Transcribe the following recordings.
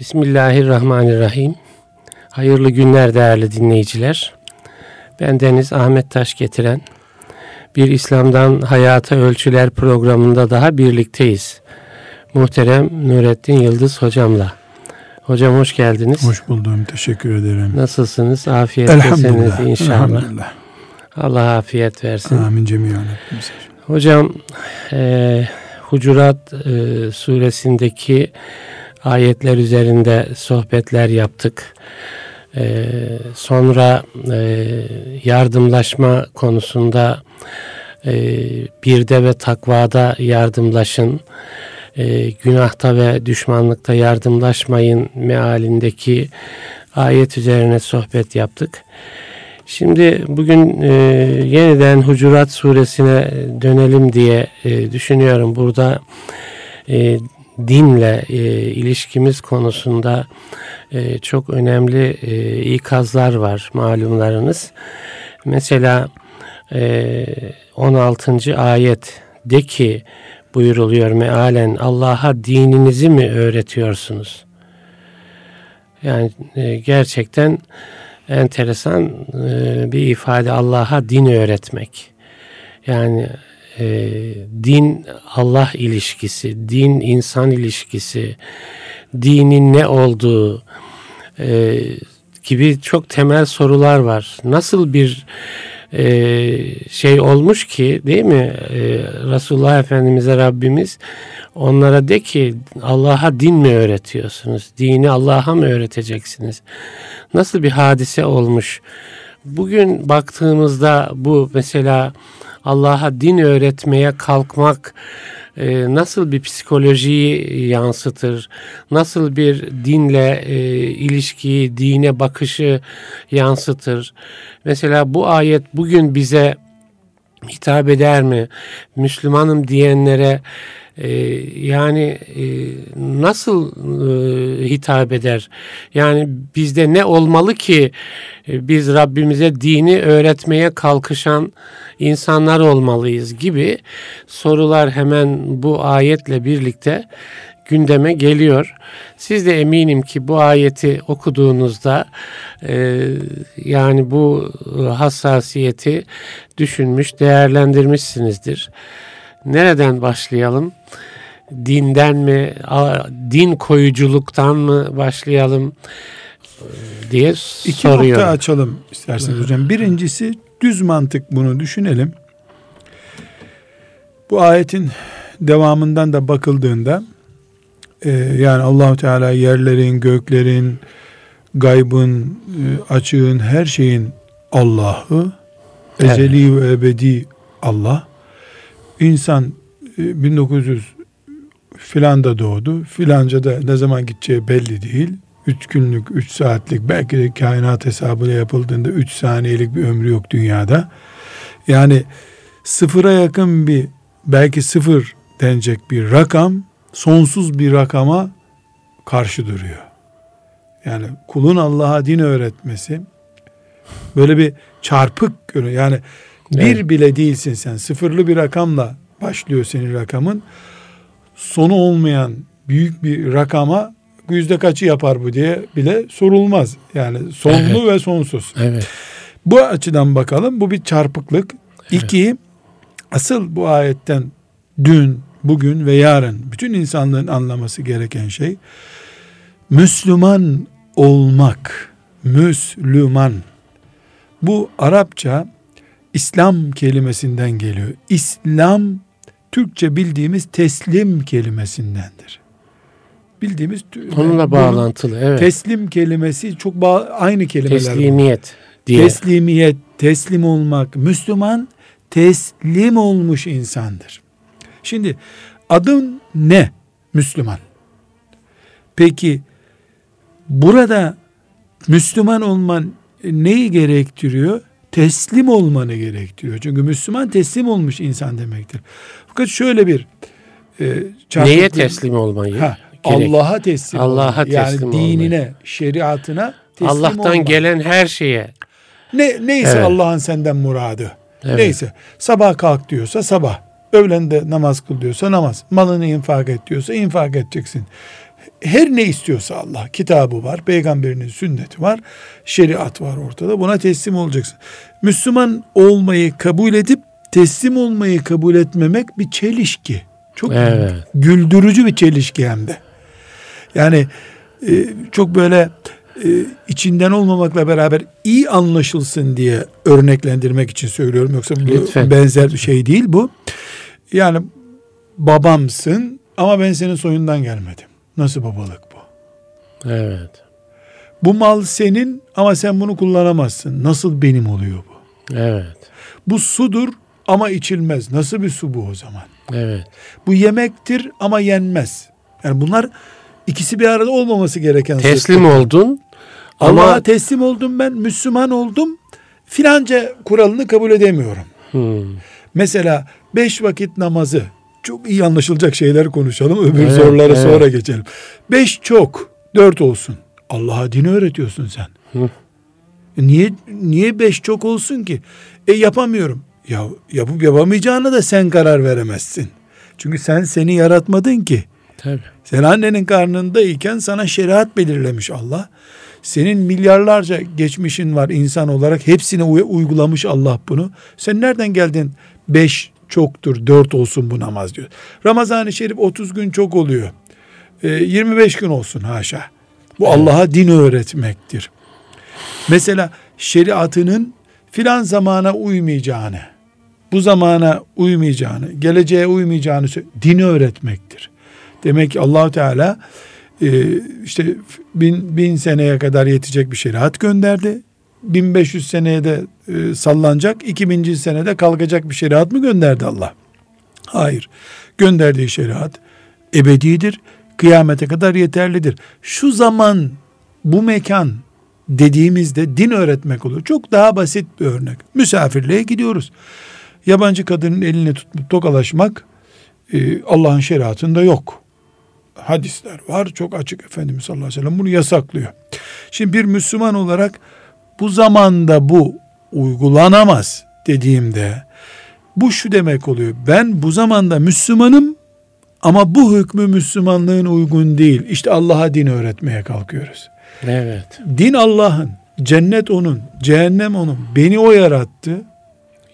Bismillahirrahmanirrahim. Hayırlı günler değerli dinleyiciler. Ben Deniz Ahmet Taş getiren bir İslam'dan Hayata Ölçüler programında daha birlikteyiz. Muhterem Nurettin Yıldız hocamla. Hocam hoş geldiniz. Hoş buldum. Teşekkür ederim. Nasılsınız? Afiyettesiniz inşallah. Elhamdülillah. Allah afiyet versin. Amin cemiyen. Hocam e, Hucurat e, suresindeki ayetler üzerinde sohbetler yaptık. Ee, sonra e, yardımlaşma konusunda e, birde ve takvada yardımlaşın, e, günahta ve düşmanlıkta yardımlaşmayın mealindeki ayet üzerine sohbet yaptık. Şimdi bugün e, yeniden Hucurat suresine dönelim diye e, düşünüyorum. Burada e, dinle e, ilişkimiz konusunda e, çok önemli e, ikazlar var malumlarınız. Mesela e, 16. ayet de ki buyuruluyor mealen Allah'a dininizi mi öğretiyorsunuz? Yani e, gerçekten enteresan e, bir ifade Allah'a din öğretmek. Yani e, din Allah ilişkisi, din insan ilişkisi, dinin ne olduğu e, gibi çok temel sorular var. Nasıl bir e, şey olmuş ki değil mi e, Resulullah Efendimiz'e Rabbimiz onlara de ki Allah'a din mi öğretiyorsunuz? Dini Allah'a mı öğreteceksiniz? Nasıl bir hadise olmuş? Bugün baktığımızda bu mesela Allah'a din öğretmeye kalkmak e, nasıl bir psikolojiyi yansıtır? Nasıl bir dinle e, ilişkiyi, dine bakışı yansıtır? Mesela bu ayet bugün bize hitap eder mi? Müslümanım diyenlere e, yani e, nasıl e, hitap eder? Yani bizde ne olmalı ki e, biz Rabbimize dini öğretmeye kalkışan insanlar olmalıyız gibi sorular hemen bu ayetle birlikte gündeme geliyor. Siz de eminim ki bu ayeti okuduğunuzda e, yani bu hassasiyeti düşünmüş, değerlendirmişsinizdir. Nereden başlayalım? Dinden mi, din koyuculuktan mı başlayalım diye İki soruyorum. İki nokta açalım isterseniz hocam. Birincisi düz mantık bunu düşünelim. Bu ayetin devamından da bakıldığında e, yani Allahu Teala yerlerin, göklerin, gaybın, e, açığın, her şeyin Allah'ı, ezeli evet. ve ebedi Allah. İnsan e, 1900 filanda doğdu. Filanca da ne zaman gideceği belli değil. Üç günlük, üç saatlik belki de kainat hesabıyla yapıldığında üç saniyelik bir ömrü yok dünyada. Yani sıfıra yakın bir belki sıfır denecek bir rakam sonsuz bir rakama karşı duruyor. Yani kulun Allah'a din öğretmesi böyle bir çarpık yani bir bile değilsin sen sıfırlı bir rakamla başlıyor senin rakamın sonu olmayan büyük bir rakama yüzde kaçı yapar bu diye bile sorulmaz. Yani sonlu evet. ve sonsuz. Evet. Bu açıdan bakalım. Bu bir çarpıklık. Evet. İki, asıl bu ayetten dün, bugün ve yarın bütün insanlığın anlaması gereken şey Müslüman olmak. Müslüman. Bu Arapça İslam kelimesinden geliyor. İslam Türkçe bildiğimiz teslim kelimesindendir bildiğimiz onunla bağlantılı evet. Teslim kelimesi çok bağ, aynı kelimeler. Teslimiyet diye. Teslimiyet, teslim olmak. Müslüman teslim olmuş insandır. Şimdi adın ne? Müslüman. Peki burada Müslüman olman neyi gerektiriyor? Teslim olmanı gerektiriyor. Çünkü Müslüman teslim olmuş insan demektir. Fakat şöyle bir e, Neye teslim olmayı? Ha, Allah'a teslim Allah'a teslim yani dinine, olmayı. şeriatına teslim Allah'tan olmak. gelen her şeye. Ne neyse evet. Allah'ın senden muradı. Evet. Neyse sabah kalk diyorsa sabah, öğlende namaz kıl diyorsa namaz, malını infak et diyorsa infak edeceksin. Her ne istiyorsa Allah kitabı var, peygamberinin sünneti var, şeriat var ortada. Buna teslim olacaksın. Müslüman olmayı kabul edip teslim olmayı kabul etmemek bir çelişki. Çok Evet. güldürücü bir çelişki hem de. Yani e, çok böyle e, içinden olmamakla beraber iyi anlaşılsın diye örneklendirmek için söylüyorum. Yoksa Lütfen. benzer bir şey değil bu. Yani babamsın ama ben senin soyundan gelmedim. Nasıl babalık bu? Evet. Bu mal senin ama sen bunu kullanamazsın. Nasıl benim oluyor bu? Evet. Bu sudur ama içilmez. Nasıl bir su bu o zaman? Evet. Bu yemektir ama yenmez. Yani bunlar ikisi bir arada olmaması gereken Teslim sırtlar. oldun Allah'a ama teslim oldum ben, Müslüman oldum. Filanca kuralını kabul edemiyorum. Hmm. Mesela beş vakit namazı çok iyi anlaşılacak şeyler konuşalım. Öbür Evet, sorulara evet. sonra geçelim. Beş çok, dört olsun. Allah'a dini öğretiyorsun sen. Hı. E Niye niye beş çok olsun ki? E yapamıyorum. Ya yapıp yapamayacağına da sen karar veremezsin. Çünkü sen seni yaratmadın ki. Tabii. Sen annenin karnındayken sana şeriat belirlemiş Allah. Senin milyarlarca geçmişin var insan olarak. Hepsine uy- uygulamış Allah bunu. Sen nereden geldin? Beş çoktur, dört olsun bu namaz diyor. Ramazan-ı Şerif 30 gün çok oluyor. Ee, 25 gün olsun haşa. Bu. Allah'a din öğretmektir. Mesela şeriatının filan zamana uymayacağını, bu zamana uymayacağını, geleceğe uymayacağını dini öğretmektir. Demek ki allah Teala e, işte bin, bin seneye kadar yetecek bir şeriat gönderdi. 1500 seneye de e, sallanacak, 2000. senede kalkacak bir şeriat mı gönderdi Allah? Hayır. Gönderdiği şeriat ebedidir. Kıyamete kadar yeterlidir. Şu zaman bu mekan dediğimizde din öğretmek olur. Çok daha basit bir örnek. Misafirliğe gidiyoruz. Yabancı kadının elini tutup tokalaşmak e, Allah'ın şeriatında yok. Hadisler var çok açık Efendimiz sallallahu aleyhi ve sellem bunu yasaklıyor. Şimdi bir Müslüman olarak bu zamanda bu uygulanamaz dediğimde bu şu demek oluyor. Ben bu zamanda Müslümanım ama bu hükmü Müslümanlığın uygun değil. İşte Allah'a din öğretmeye kalkıyoruz. Evet. Din Allah'ın, cennet onun, cehennem onun. Beni o yarattı.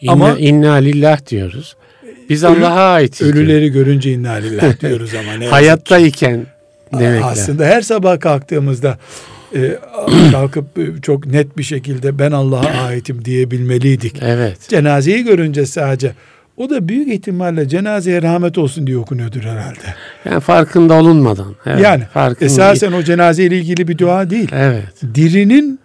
İnna, Ama- inna lillah diyoruz. Biz Allah'a ait. Ölüleri görünce inna lillah diyoruz ama ne. Hayattayken demekle. Aslında her sabah kalktığımızda e, kalkıp e, çok net bir şekilde ben Allah'a aitim diyebilmeliydik. Evet. Cenazeyi görünce sadece o da büyük ihtimalle cenazeye rahmet olsun diye okunuyordur herhalde. Yani farkında olunmadan. Evet, yani farkında- esasen o cenazeyle ilgili bir dua değil. Evet. Dirinin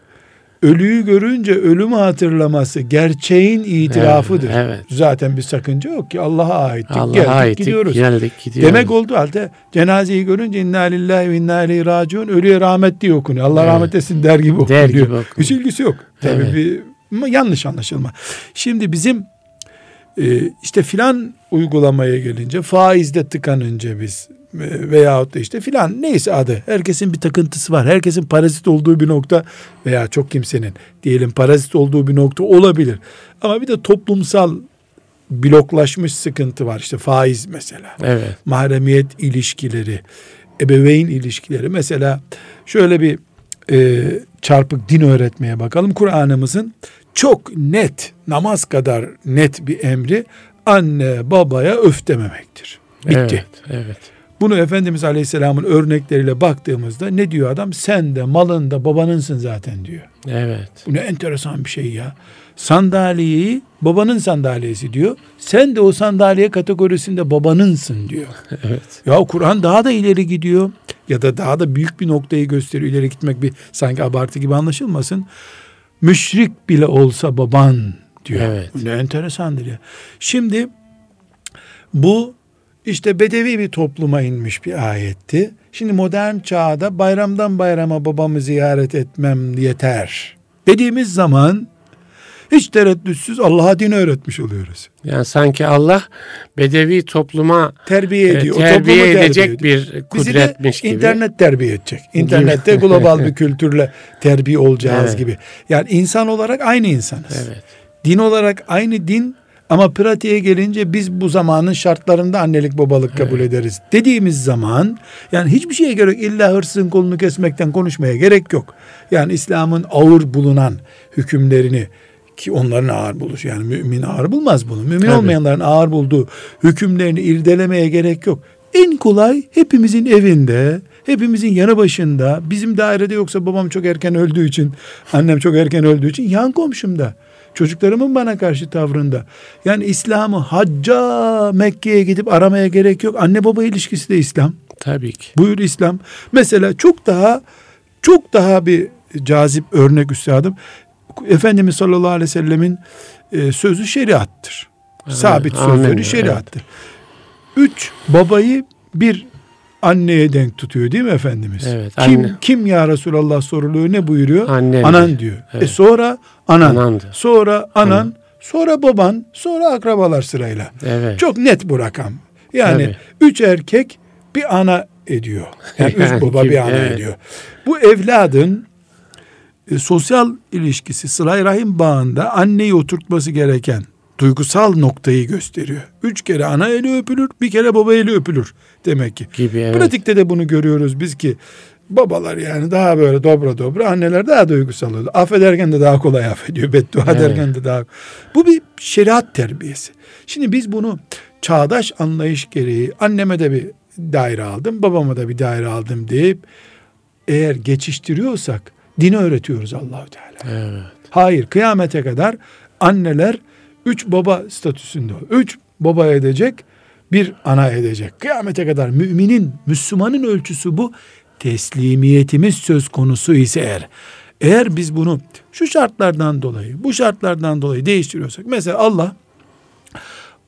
ölüyü görünce ölümü hatırlaması gerçeğin itirafıdır. Evet, evet. Zaten bir sakınca yok ki Allah'a aittik. Allah'a geldik ait gidiyoruz. geldik gidiyoruz. Demek oldu halde cenazeyi görünce inna lillahi ve inna ileyhi raciun ölüye rahmet diye okunuyor. Allah Evet. rahmet etsin der gibi okunuyor. Der gibi okunuyor. Hiç ilgisi yok. Tabii Evet. bir yanlış anlaşılma. Şimdi bizim e, işte filan uygulamaya gelince faizde tıkanınca biz veyahut da işte filan neyse adı herkesin bir takıntısı var. Herkesin parazit olduğu bir nokta veya çok kimsenin diyelim parazit olduğu bir nokta olabilir. Ama bir de toplumsal bloklaşmış sıkıntı var. İşte faiz mesela Evet. mahremiyet ilişkileri, ebeveyn ilişkileri. Mesela şöyle bir e, çarpık din öğretmeye bakalım. Kur'an'ımızın çok net, namaz kadar net bir emri anne babaya öf dememektir. Bitti. Evet. Evet. Bunu Efendimiz Aleyhisselam'ın örnekleriyle baktığımızda ne diyor adam? Sen de malın da babanınsın zaten diyor. Evet. Bu ne enteresan bir şey ya. Sandalyeyi babanın sandalyesi diyor. Sen de o sandalye kategorisinde babanınsın diyor. Evet. Ya Kur'an daha da ileri gidiyor. Ya da daha da büyük bir noktayı gösteriyor. İleri gitmek bir sanki abartı gibi anlaşılmasın. Müşrik bile olsa baban diyor. Evet. Bu Ne enteresandır ya. Şimdi bu işte bedevi bir topluma inmiş bir ayetti. Şimdi modern çağda bayramdan bayrama babamı ziyaret etmem yeter. Dediğimiz zaman hiç tereddütsüz Allah'a din öğretmiş oluyoruz. Yani sanki Allah bedevi topluma Terbiye e, ediyor. o terbiye toplumu terbiye edecek ediyor. bir Bizi de kudretmiş gibi. internet terbiye edecek. İnternette global bir kültürle terbiye olacağız Evet. gibi. Yani insan olarak aynı insanız. Evet. Din olarak aynı din Ama pratiğe gelince biz bu zamanın şartlarında annelik babalık kabul ederiz. Dediğimiz zaman yani hiçbir şeye gerek illa hırsızın kolunu kesmekten konuşmaya gerek yok. Yani İslam'ın ağır bulunan hükümlerini ki onların ağır buluş yani mümin ağır bulmaz bunu. Mümin Tabii. olmayanların ağır bulduğu hükümlerini irdelemeye gerek yok. En kolay hepimizin evinde, hepimizin yanı başında, bizim dairede yoksa babam çok erken öldüğü için, annem çok erken öldüğü için yan komşumda. Çocuklarımın bana karşı tavrında. Yani İslam'ı hacca Mekke'ye gidip aramaya gerek yok. Anne baba ilişkisi de İslam. Tabii ki. Buyur İslam. Mesela çok daha çok daha bir cazip örnek üstadım. Efendimiz sallallahu aleyhi ve sellemin e, sözü şeriattır. Sabit Amin. sözleri şeriattır. Üç babayı bir anneye denk tutuyor değil mi Efendimiz? Evet, Kim, anne. kim ya Resulallah soruluyor ne buyuruyor? Annem Anan diyor. diyor. E Evet. sonra anan. Anandı. Sonra anan. Sonra baban. Sonra akrabalar sırayla. Evet. Çok net bu rakam. Yani Tabii. üç erkek bir ana ediyor. Yani üç baba kim- bir ana evet. ediyor. Bu evladın e, sosyal ilişkisi, sıla rahim bağında anneyi oturtması gereken duygusal noktayı gösteriyor. Üç kere ana eli öpülür, bir kere baba eli öpülür demek ki. gibi evet. Pratikte de bunu görüyoruz biz ki babalar yani daha böyle dobra dobra anneler daha duygusal oluyor. Affederken de daha kolay affediyor. Beddua Evet. ederken de daha. Bu bir şeriat terbiyesi. Şimdi biz bunu çağdaş anlayış gereği anneme de bir daire aldım, babama da bir daire aldım deyip eğer geçiştiriyorsak dini öğretiyoruz Allahu Teala. Evet. Hayır kıyamete kadar anneler üç baba statüsünde. Üç baba edecek bir ana edecek. Kıyamete kadar müminin, Müslümanın ölçüsü bu. Teslimiyetimiz söz konusu ise eğer. Eğer biz bunu şu şartlardan dolayı, bu şartlardan dolayı değiştiriyorsak. Mesela Allah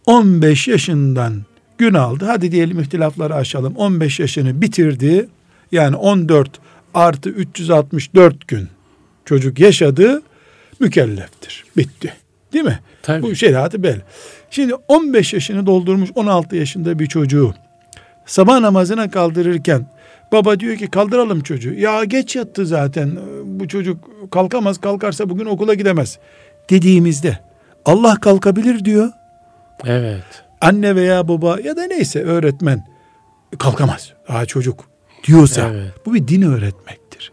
15 yaşından gün aldı. Hadi diyelim ihtilafları aşalım. 15 yaşını bitirdi. Yani 14 artı 364 gün çocuk yaşadı mükelleftir. Bitti. Değil mi? Tabii. Bu şeriatı belli. Şimdi 15 yaşını doldurmuş 16 yaşında bir çocuğu sabah namazına kaldırırken baba diyor ki kaldıralım çocuğu. Ya geç yattı zaten bu çocuk kalkamaz kalkarsa bugün okula gidemez dediğimizde Allah kalkabilir diyor. Evet. Anne veya baba ya da neyse öğretmen kalkamaz. Daha çocuk diyorsa Evet. bu bir din öğretmektir.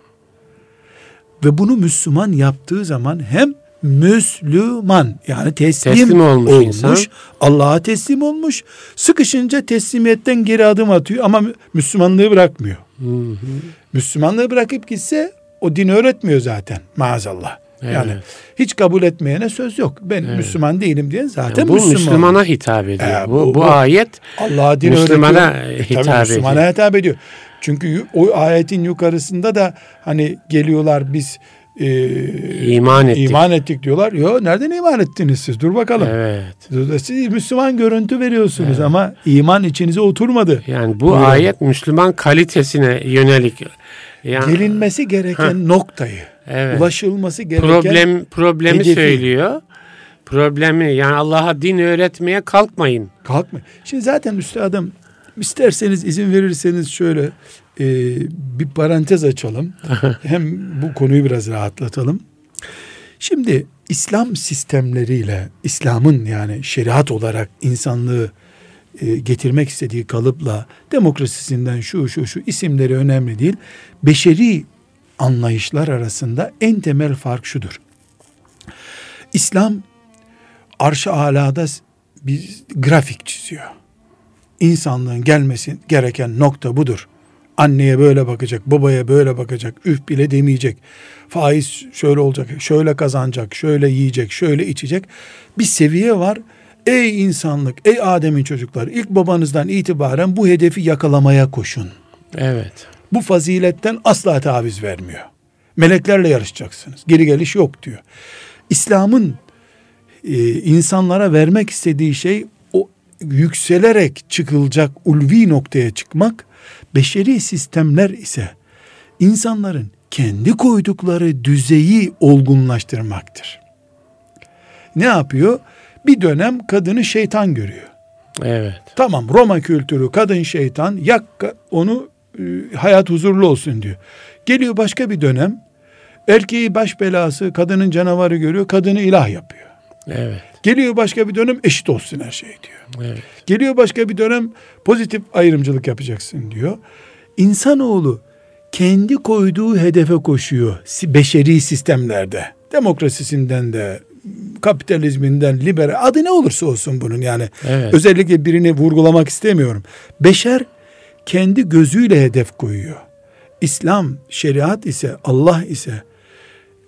Ve bunu Müslüman yaptığı zaman hem Müslüman yani teslim, Teslim olmuş olmuş. Allah'a teslim olmuş. Sıkışınca teslimiyetten geri adım atıyor ama Mü- Müslümanlığı bırakmıyor. Hı hı. Müslümanlığı bırakıp gitse o din öğretmiyor zaten maazallah. Yani Evet. hiç kabul etmeyene söz yok. Ben Evet. Müslüman değilim diyen zaten Yani bu Müslüman. Müslümana hitap ediyor. Ee, bu, bu- bu, ayet Allah'a din Müslümana öğretiyor. hitap Tabii Müslümana ediyor. hitap ediyor. Çünkü o ayetin yukarısında da hani geliyorlar biz e, İman ettik. iman ettik diyorlar. Yo nereden iman ettiniz siz? Dur bakalım. Evet. Siz Müslüman görüntü veriyorsunuz ama iman içinize oturmadı. Yani bu Buyurun. ayet Müslüman kalitesine yönelik. Yani, Gelinmesi gereken noktayı, evet. ulaşılması gereken Problem problemi hedefi. söylüyor. Problemi yani Allah'a din öğretmeye kalkmayın. Kalkma. Şimdi zaten üstadım isterseniz izin verirseniz şöyle e, bir parantez açalım. Hem bu konuyu biraz rahatlatalım. Şimdi İslam sistemleriyle İslam'ın yani şeriat olarak insanlığı e, getirmek istediği kalıpla demokrasisinden şu şu şu isimleri önemli değil. Beşeri anlayışlar arasında en temel fark şudur. İslam arş-ı alada bir grafik çiziyor. İnsanlığın gelmesi gereken nokta budur. Anneye böyle bakacak, babaya böyle bakacak, üf bile demeyecek. Faiz şöyle olacak, şöyle kazanacak, şöyle yiyecek, şöyle içecek. Bir seviye var. Ey insanlık, ey Adem'in çocukları ilk babanızdan itibaren bu hedefi yakalamaya koşun. Evet. Bu faziletten asla taviz vermiyor. Meleklerle yarışacaksınız. Geri geliş yok diyor. İslam'ın e, insanlara vermek istediği şey o yükselerek çıkılacak ulvi noktaya çıkmak. Beşeri sistemler ise insanların kendi koydukları düzeyi olgunlaştırmaktır. Ne yapıyor? Bir dönem kadını şeytan görüyor. Evet. Tamam Roma kültürü kadın şeytan yak onu e, hayat huzurlu olsun diyor. Geliyor başka bir dönem erkeği baş belası kadının canavarı görüyor kadını ilah yapıyor. Evet. Geliyor başka bir dönem eşit olsun her şey diyor. Evet. Geliyor başka bir dönem pozitif ayrımcılık yapacaksın diyor. İnsanoğlu kendi koyduğu hedefe koşuyor beşeri sistemlerde. Demokrasisinden de kapitalizminden liberal adı ne olursa olsun bunun yani Evet. özellikle birini vurgulamak istemiyorum. Beşer kendi gözüyle hedef koyuyor. İslam, şeriat ise Allah ise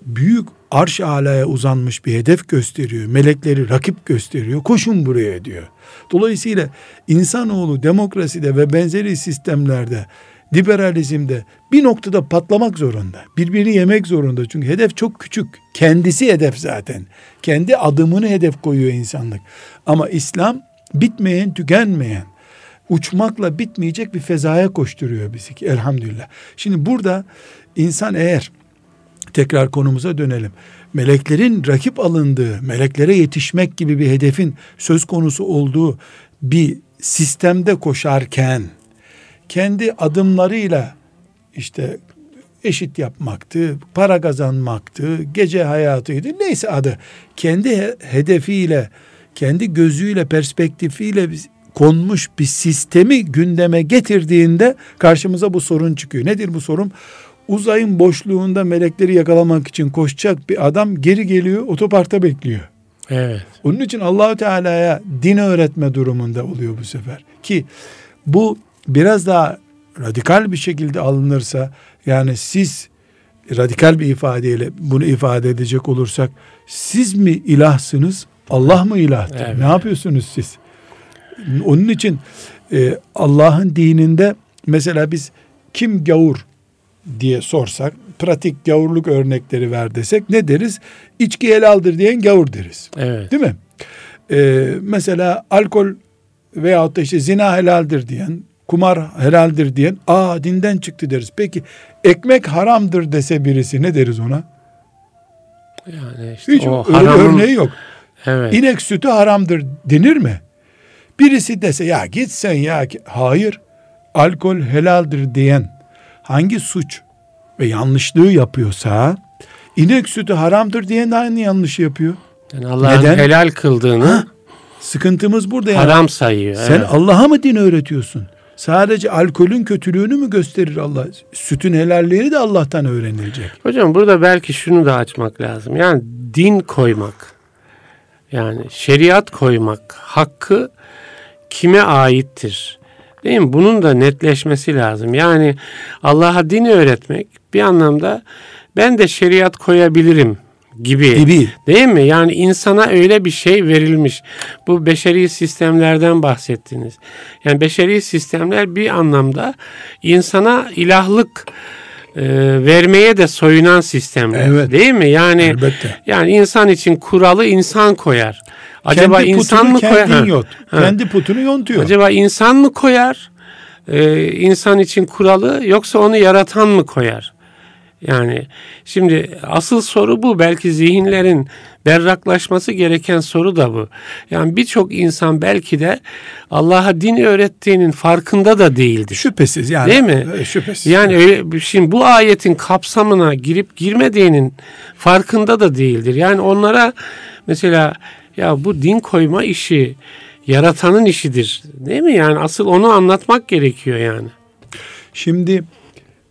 büyük arş alaya uzanmış bir hedef gösteriyor. Melekleri rakip gösteriyor. Koşun buraya diyor. Dolayısıyla insanoğlu demokraside ve benzeri sistemlerde liberalizmde bir noktada patlamak zorunda. Birbirini yemek zorunda. Çünkü hedef çok küçük. Kendisi hedef zaten. Kendi adımını hedef koyuyor insanlık. Ama İslam bitmeyen, tükenmeyen, uçmakla bitmeyecek bir fezaya koşturuyor bizi ki elhamdülillah. Şimdi burada insan eğer tekrar konumuza dönelim. Meleklerin rakip alındığı, meleklere yetişmek gibi bir hedefin söz konusu olduğu bir sistemde koşarken kendi adımlarıyla işte eşit yapmaktı, para kazanmaktı, gece hayatıydı, neyse adı. Kendi he- hedefiyle, kendi gözüyle, perspektifiyle konmuş bir sistemi gündeme getirdiğinde karşımıza bu sorun çıkıyor. Nedir bu sorun? Uzayın boşluğunda melekleri yakalamak için koşacak bir adam geri geliyor, otoparkta bekliyor. Evet. Onun için Allahü Teala'ya din öğretme durumunda oluyor bu sefer. Ki bu biraz daha radikal bir şekilde alınırsa yani siz radikal bir ifadeyle bunu ifade edecek olursak siz mi ilahsınız Allah mı ilahtır? Evet. Ne yapıyorsunuz siz? Onun için e, Allah'ın dininde mesela biz kim gavur diye sorsak pratik gavurluk örnekleri ver desek ne deriz? İçki helaldir diyen gavur deriz. Evet. Değil mi? Ee, mesela alkol veyahut da işte zina helaldir diyen, kumar helaldir diyen, aa dinden çıktı deriz. Peki ekmek haramdır dese birisi ne deriz ona? Yani işte Hiç o haramın örneği yok. evet. İnek sütü haramdır denir mi? Birisi dese ya git sen ya. Hayır. Alkol helaldir diyen hangi suç ve yanlışlığı yapıyorsa inek sütü haramdır diyen de aynı yanlışı yapıyor. Yani Allah'ın helal kıldığını Sıkıntımız burada yani. haram sayıyor. Sen evet. Allah'a mı din öğretiyorsun? Sadece alkolün kötülüğünü mü gösterir Allah? Sütün helalliğini de Allah'tan öğrenilecek. Hocam burada belki şunu da açmak lazım. Yani din koymak, yani şeriat koymak hakkı kime aittir? Değil mi? Bunun da netleşmesi lazım. Yani Allah'a din öğretmek bir anlamda ben de şeriat koyabilirim gibi. Gibi. Değil mi? Yani insana öyle bir şey verilmiş. Bu beşeri sistemlerden bahsettiniz. Yani beşeri sistemler bir anlamda insana ilahlık e, vermeye de soyunan sistemler. Evet. Değil mi? Yani Elbette. yani insan için kuralı insan koyar. Acaba Kendi insan mı koyar? kendin. Ha. Kendi putunu yontuyor. Acaba insan mı koyar? Ee, insan için kuralı yoksa onu yaratan mı koyar? Yani şimdi asıl soru bu. Belki zihinlerin berraklaşması gereken soru da bu. Yani birçok insan belki de Allah'a din öğrettiğinin farkında da değildir. Şüphesiz yani. Değil mi? Şüphesiz. Yani öyle, şimdi bu ayetin kapsamına girip girmediğinin farkında da değildir. Yani onlara mesela ya bu din koyma işi yaratanın işidir. Değil mi? Yani asıl onu anlatmak gerekiyor yani. Şimdi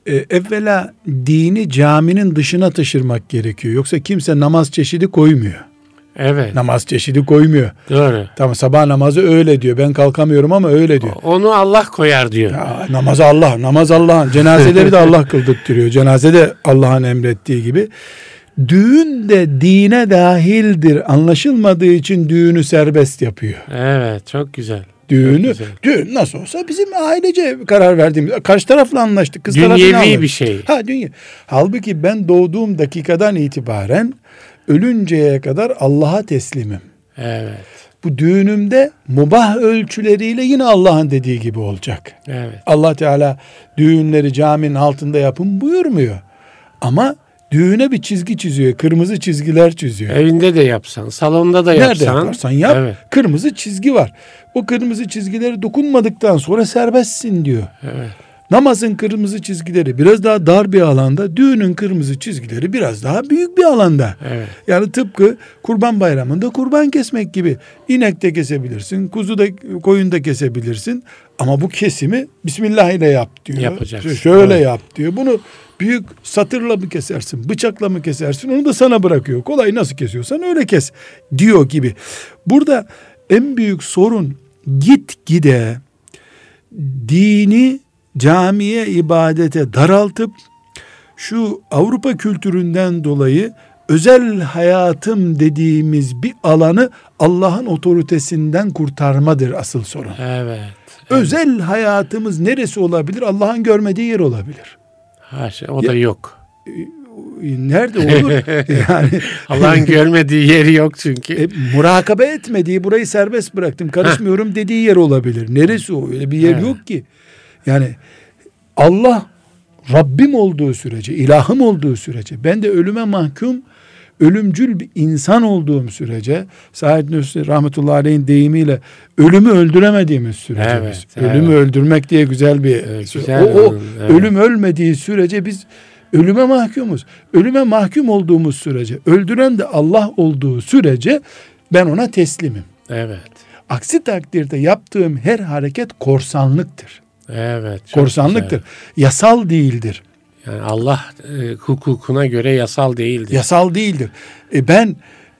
e, evvela dini caminin dışına taşırmak gerekiyor. Yoksa kimse namaz çeşidi koymuyor. Evet. Namaz çeşidi koymuyor. Doğru. Tamam sabah namazı öyle diyor. Ben kalkamıyorum ama öyle diyor. Onu Allah koyar diyor. Ya, namaz Allah, namaz Allah'ın. Cenazeleri de Allah kıldırtıyor. Cenaze de Allah'ın emrettiği gibi. Düğün de dine dahildir. Anlaşılmadığı için düğünü serbest yapıyor. Evet, çok güzel. Düğünü, güzel. düğün nasıl olsa bizim ailece karar verdiğimiz. Karşı tarafla anlaştık. Kız Dünyevi alır. bir şey. Ha dünya. Halbuki ben doğduğum dakikadan itibaren ölünceye kadar Allah'a teslimim. Evet. Bu düğünümde mubah ölçüleriyle yine Allah'ın dediği gibi olacak. Evet. Allah Teala düğünleri caminin altında yapın buyurmuyor. Ama düğüne bir çizgi çiziyor. Kırmızı çizgiler çiziyor. Evinde de yapsan, salonda da Nerede yapsan. yaparsan yap. Evet. Kırmızı çizgi var. O kırmızı çizgileri dokunmadıktan sonra serbestsin diyor. Evet. Namazın kırmızı çizgileri biraz daha dar bir alanda, düğünün kırmızı çizgileri biraz daha büyük bir alanda. Evet. Yani tıpkı kurban bayramında kurban kesmek gibi. İnek de kesebilirsin, kuzu da koyun da kesebilirsin. Ama bu kesimi Bismillah ile yap diyor. Yapacaksın. Şöyle Evet. yap diyor. Bunu büyük satırla mı kesersin, bıçakla mı kesersin onu da sana bırakıyor. Kolay nasıl kesiyorsan öyle kes diyor gibi. Burada en büyük sorun git gide dini camiye ibadete daraltıp şu Avrupa kültüründen dolayı özel hayatım dediğimiz bir alanı Allah'ın otoritesinden kurtarmadır asıl sorun. Evet. Özel hayatımız neresi olabilir? Allah'ın görmediği yer olabilir. Haşa, o da yok. Nerede olur? yani Allah'ın görmediği yeri yok çünkü. e, murakabe etmediği, burayı serbest bıraktım, karışmıyorum dediği yer olabilir. Neresi o? Öyle bir yer Evet. yok ki. Yani Allah Rabbim olduğu sürece, ilahım olduğu sürece, ben de ölüme mahkum, ölümcül bir insan olduğum sürece, Said Nursi rahmetullahi aleyhin deyimiyle ölümü öldüremediğimiz sürece Evet, biz, ölümü evet. öldürmek diye güzel bir Evet, güzel o, o onun, evet. ölüm ölmediği sürece biz ölüme mahkumuz. Ölüme mahkum olduğumuz sürece, öldüren de Allah olduğu sürece ben ona teslimim. Evet. Aksi takdirde yaptığım her hareket korsanlıktır. Evet. korsanlıktır. güzel. Yasal değildir. Yani Allah e, hukukuna göre yasal değildir. Yasal değildir. E ben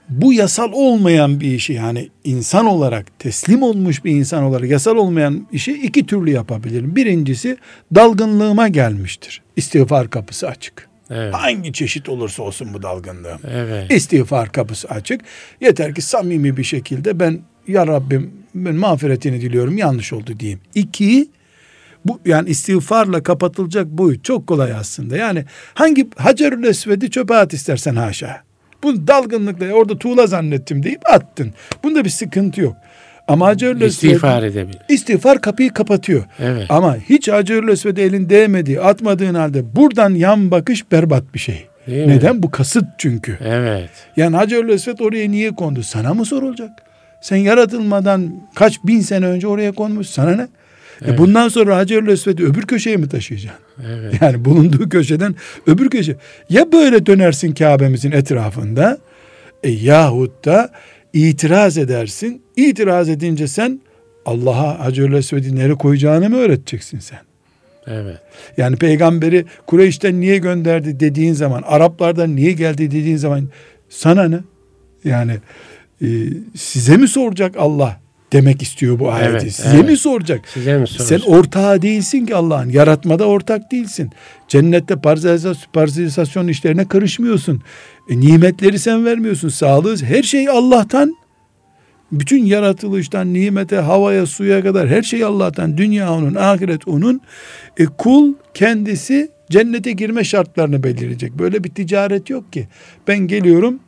bu yasal olmayan bir işi yani insan olarak teslim olmuş bir insan olarak yasal olmayan işi iki türlü yapabilirim. Birincisi dalgınlığıma gelmiştir. İstiğfar kapısı açık. Evet. Hangi çeşit olursa olsun bu dalgınlığım. Evet. İstiğfar kapısı açık. Yeter ki samimi bir şekilde ben ya Rabbim ben mağfiretini diliyorum yanlış oldu diyeyim. İki bu yani istiğfarla kapatılacak boyut çok kolay aslında. Yani hangi Hacerül Esved'i çöpe at istersen haşa. Bu dalgınlıkla orada tuğla zannettim deyip attın. Bunda bir sıkıntı yok. Ama Hacerül İstiğfar edebilir. istiğfar kapıyı kapatıyor. Evet. Ama hiç Hacerül Esved'e elin değmediği, atmadığın halde buradan yan bakış berbat bir şey. Değil mi? Neden? Bu kasıt çünkü. Evet. Yani Hacerül Esved oraya niye kondu? Sana mı sorulacak? Sen yaratılmadan kaç bin sene önce oraya konmuş. Sana ne? E bundan sonra Hacerül Esved'i öbür köşeye mi taşıyacaksın? Evet. Yani bulunduğu köşeden öbür köşe. Ya böyle dönersin Kabe'mizin etrafında e, yahut da itiraz edersin. İtiraz edince sen Allah'a Hacerül Esved'i nereye koyacağını mı öğreteceksin sen? Evet. Yani peygamberi Kureyş'ten niye gönderdi dediğin zaman, Araplardan niye geldi dediğin zaman sana ne? Yani e, size mi soracak Allah demek istiyor bu ayeti. Evet, size evet. mi soracak? Size mi Sen soracağım? ortağı değilsin ki Allah'ın. Yaratmada ortak değilsin. Cennette parzalizasyon işlerine karışmıyorsun. E, nimetleri sen vermiyorsun. Sağlığı her şey Allah'tan. Bütün yaratılıştan nimete, havaya, suya kadar her şey Allah'tan. Dünya onun, ahiret onun. E, kul kendisi cennete girme şartlarını belirleyecek. Böyle bir ticaret yok ki. Ben geliyorum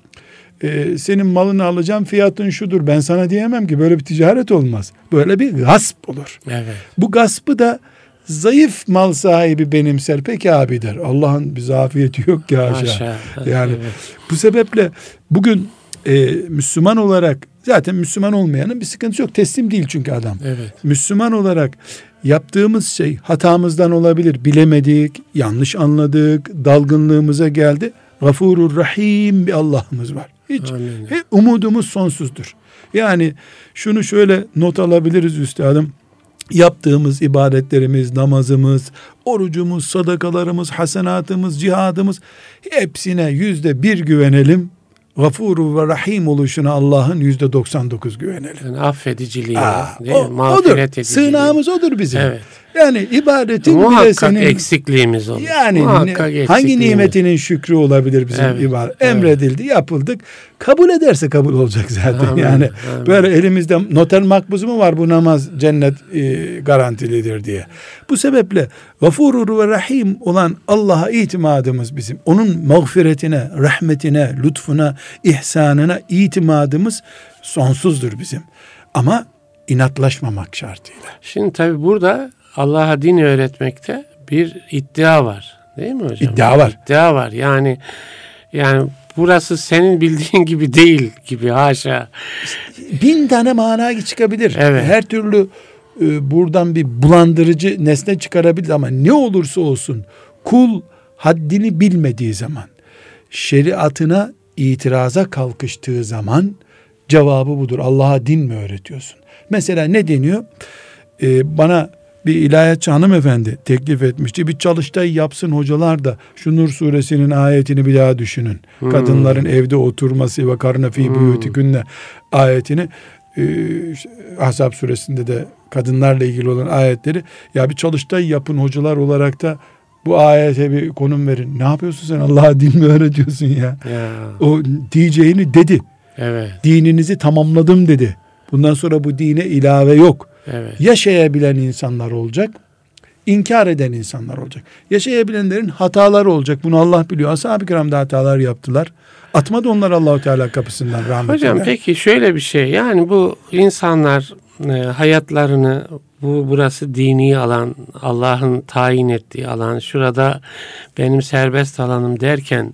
e, senin malını alacağım fiyatın şudur. Ben sana diyemem ki böyle bir ticaret olmaz. Böyle bir gasp olur. Evet. Bu gaspı da zayıf mal sahibi benimser. Peki abi der. Allah'ın bir zafiyeti yok ki haşa. Haşa. Yani Evet. bu sebeple bugün e, Müslüman olarak zaten Müslüman olmayanın bir sıkıntısı yok. Teslim değil çünkü adam. Evet. Müslüman olarak yaptığımız şey hatamızdan olabilir. Bilemedik, yanlış anladık, dalgınlığımıza geldi. Gafurur Rahim bir Allah'ımız var. Hiç he- umudumuz sonsuzdur. Yani şunu şöyle not alabiliriz üstadım. Yaptığımız ibadetlerimiz, namazımız, orucumuz, sadakalarımız, hasenatımız, cihadımız hepsine yüzde bir güvenelim. Gafuru ve Rahim oluşuna Allah'ın yüzde 99 güvenelim. Yani affediciliği, Aa, o- mağfiret odur. ediciliği. Sığınağımız odur bizim. Evet. Yani ibadetin bile Muhakkak senin eksikliğimiz olur. yani Muhakkak hangi nimetinin şükrü olabilir bizim Evet, ibadet? evet. Emredildi, yapıldık. Kabul ederse kabul olacak zaten. Amin, yani amin. böyle elimizde noter makbuzu mu var bu namaz cennet e, garantilidir diye. Bu sebeple gafurur ve rahim olan Allah'a itimadımız bizim. Onun mağfiretine, rahmetine, lütfuna, ihsanına itimadımız sonsuzdur bizim. Ama inatlaşmamak şartıyla. Şimdi tabi burada Allah'a din öğretmekte bir iddia var. Değil mi hocam? İddia var. İddia var. Yani yani burası senin bildiğin gibi değil gibi haşa. bin tane mana çıkabilir. Evet. Her türlü e, buradan bir bulandırıcı nesne çıkarabilir ama ne olursa olsun kul haddini bilmediği zaman şeriatına itiraza kalkıştığı zaman cevabı budur. Allah'a din mi öğretiyorsun? Mesela ne deniyor? Ee, bana bir ilahiyatçı hanımefendi teklif etmişti. Bir çalıştay yapsın hocalar da şu Nur suresinin ayetini bir daha düşünün. Hmm. Kadınların evde oturması ve karına fi Hmm. buyutikünne ayetini e, Ahzab suresinde de kadınlarla ilgili olan ayetleri ya bir çalıştay yapın hocalar olarak da bu ayete bir konum verin. Ne yapıyorsun sen Allah'a din mi öğretiyorsun ya? Ya, O diyeceğini dedi. evet, Dininizi tamamladım dedi. Bundan sonra bu dine ilave yok. Evet. Yaşayabilen insanlar olacak. inkar eden insanlar olacak. Yaşayabilenlerin hataları olacak. Bunu Allah biliyor. Ashab-ı kiram da hatalar yaptılar. Atmadı onlar Allahu Teala kapısından rahmetine. Hocam peki şöyle bir şey yani bu insanlar e, hayatlarını bu burası dini alan Allah'ın tayin ettiği alan şurada benim serbest alanım derken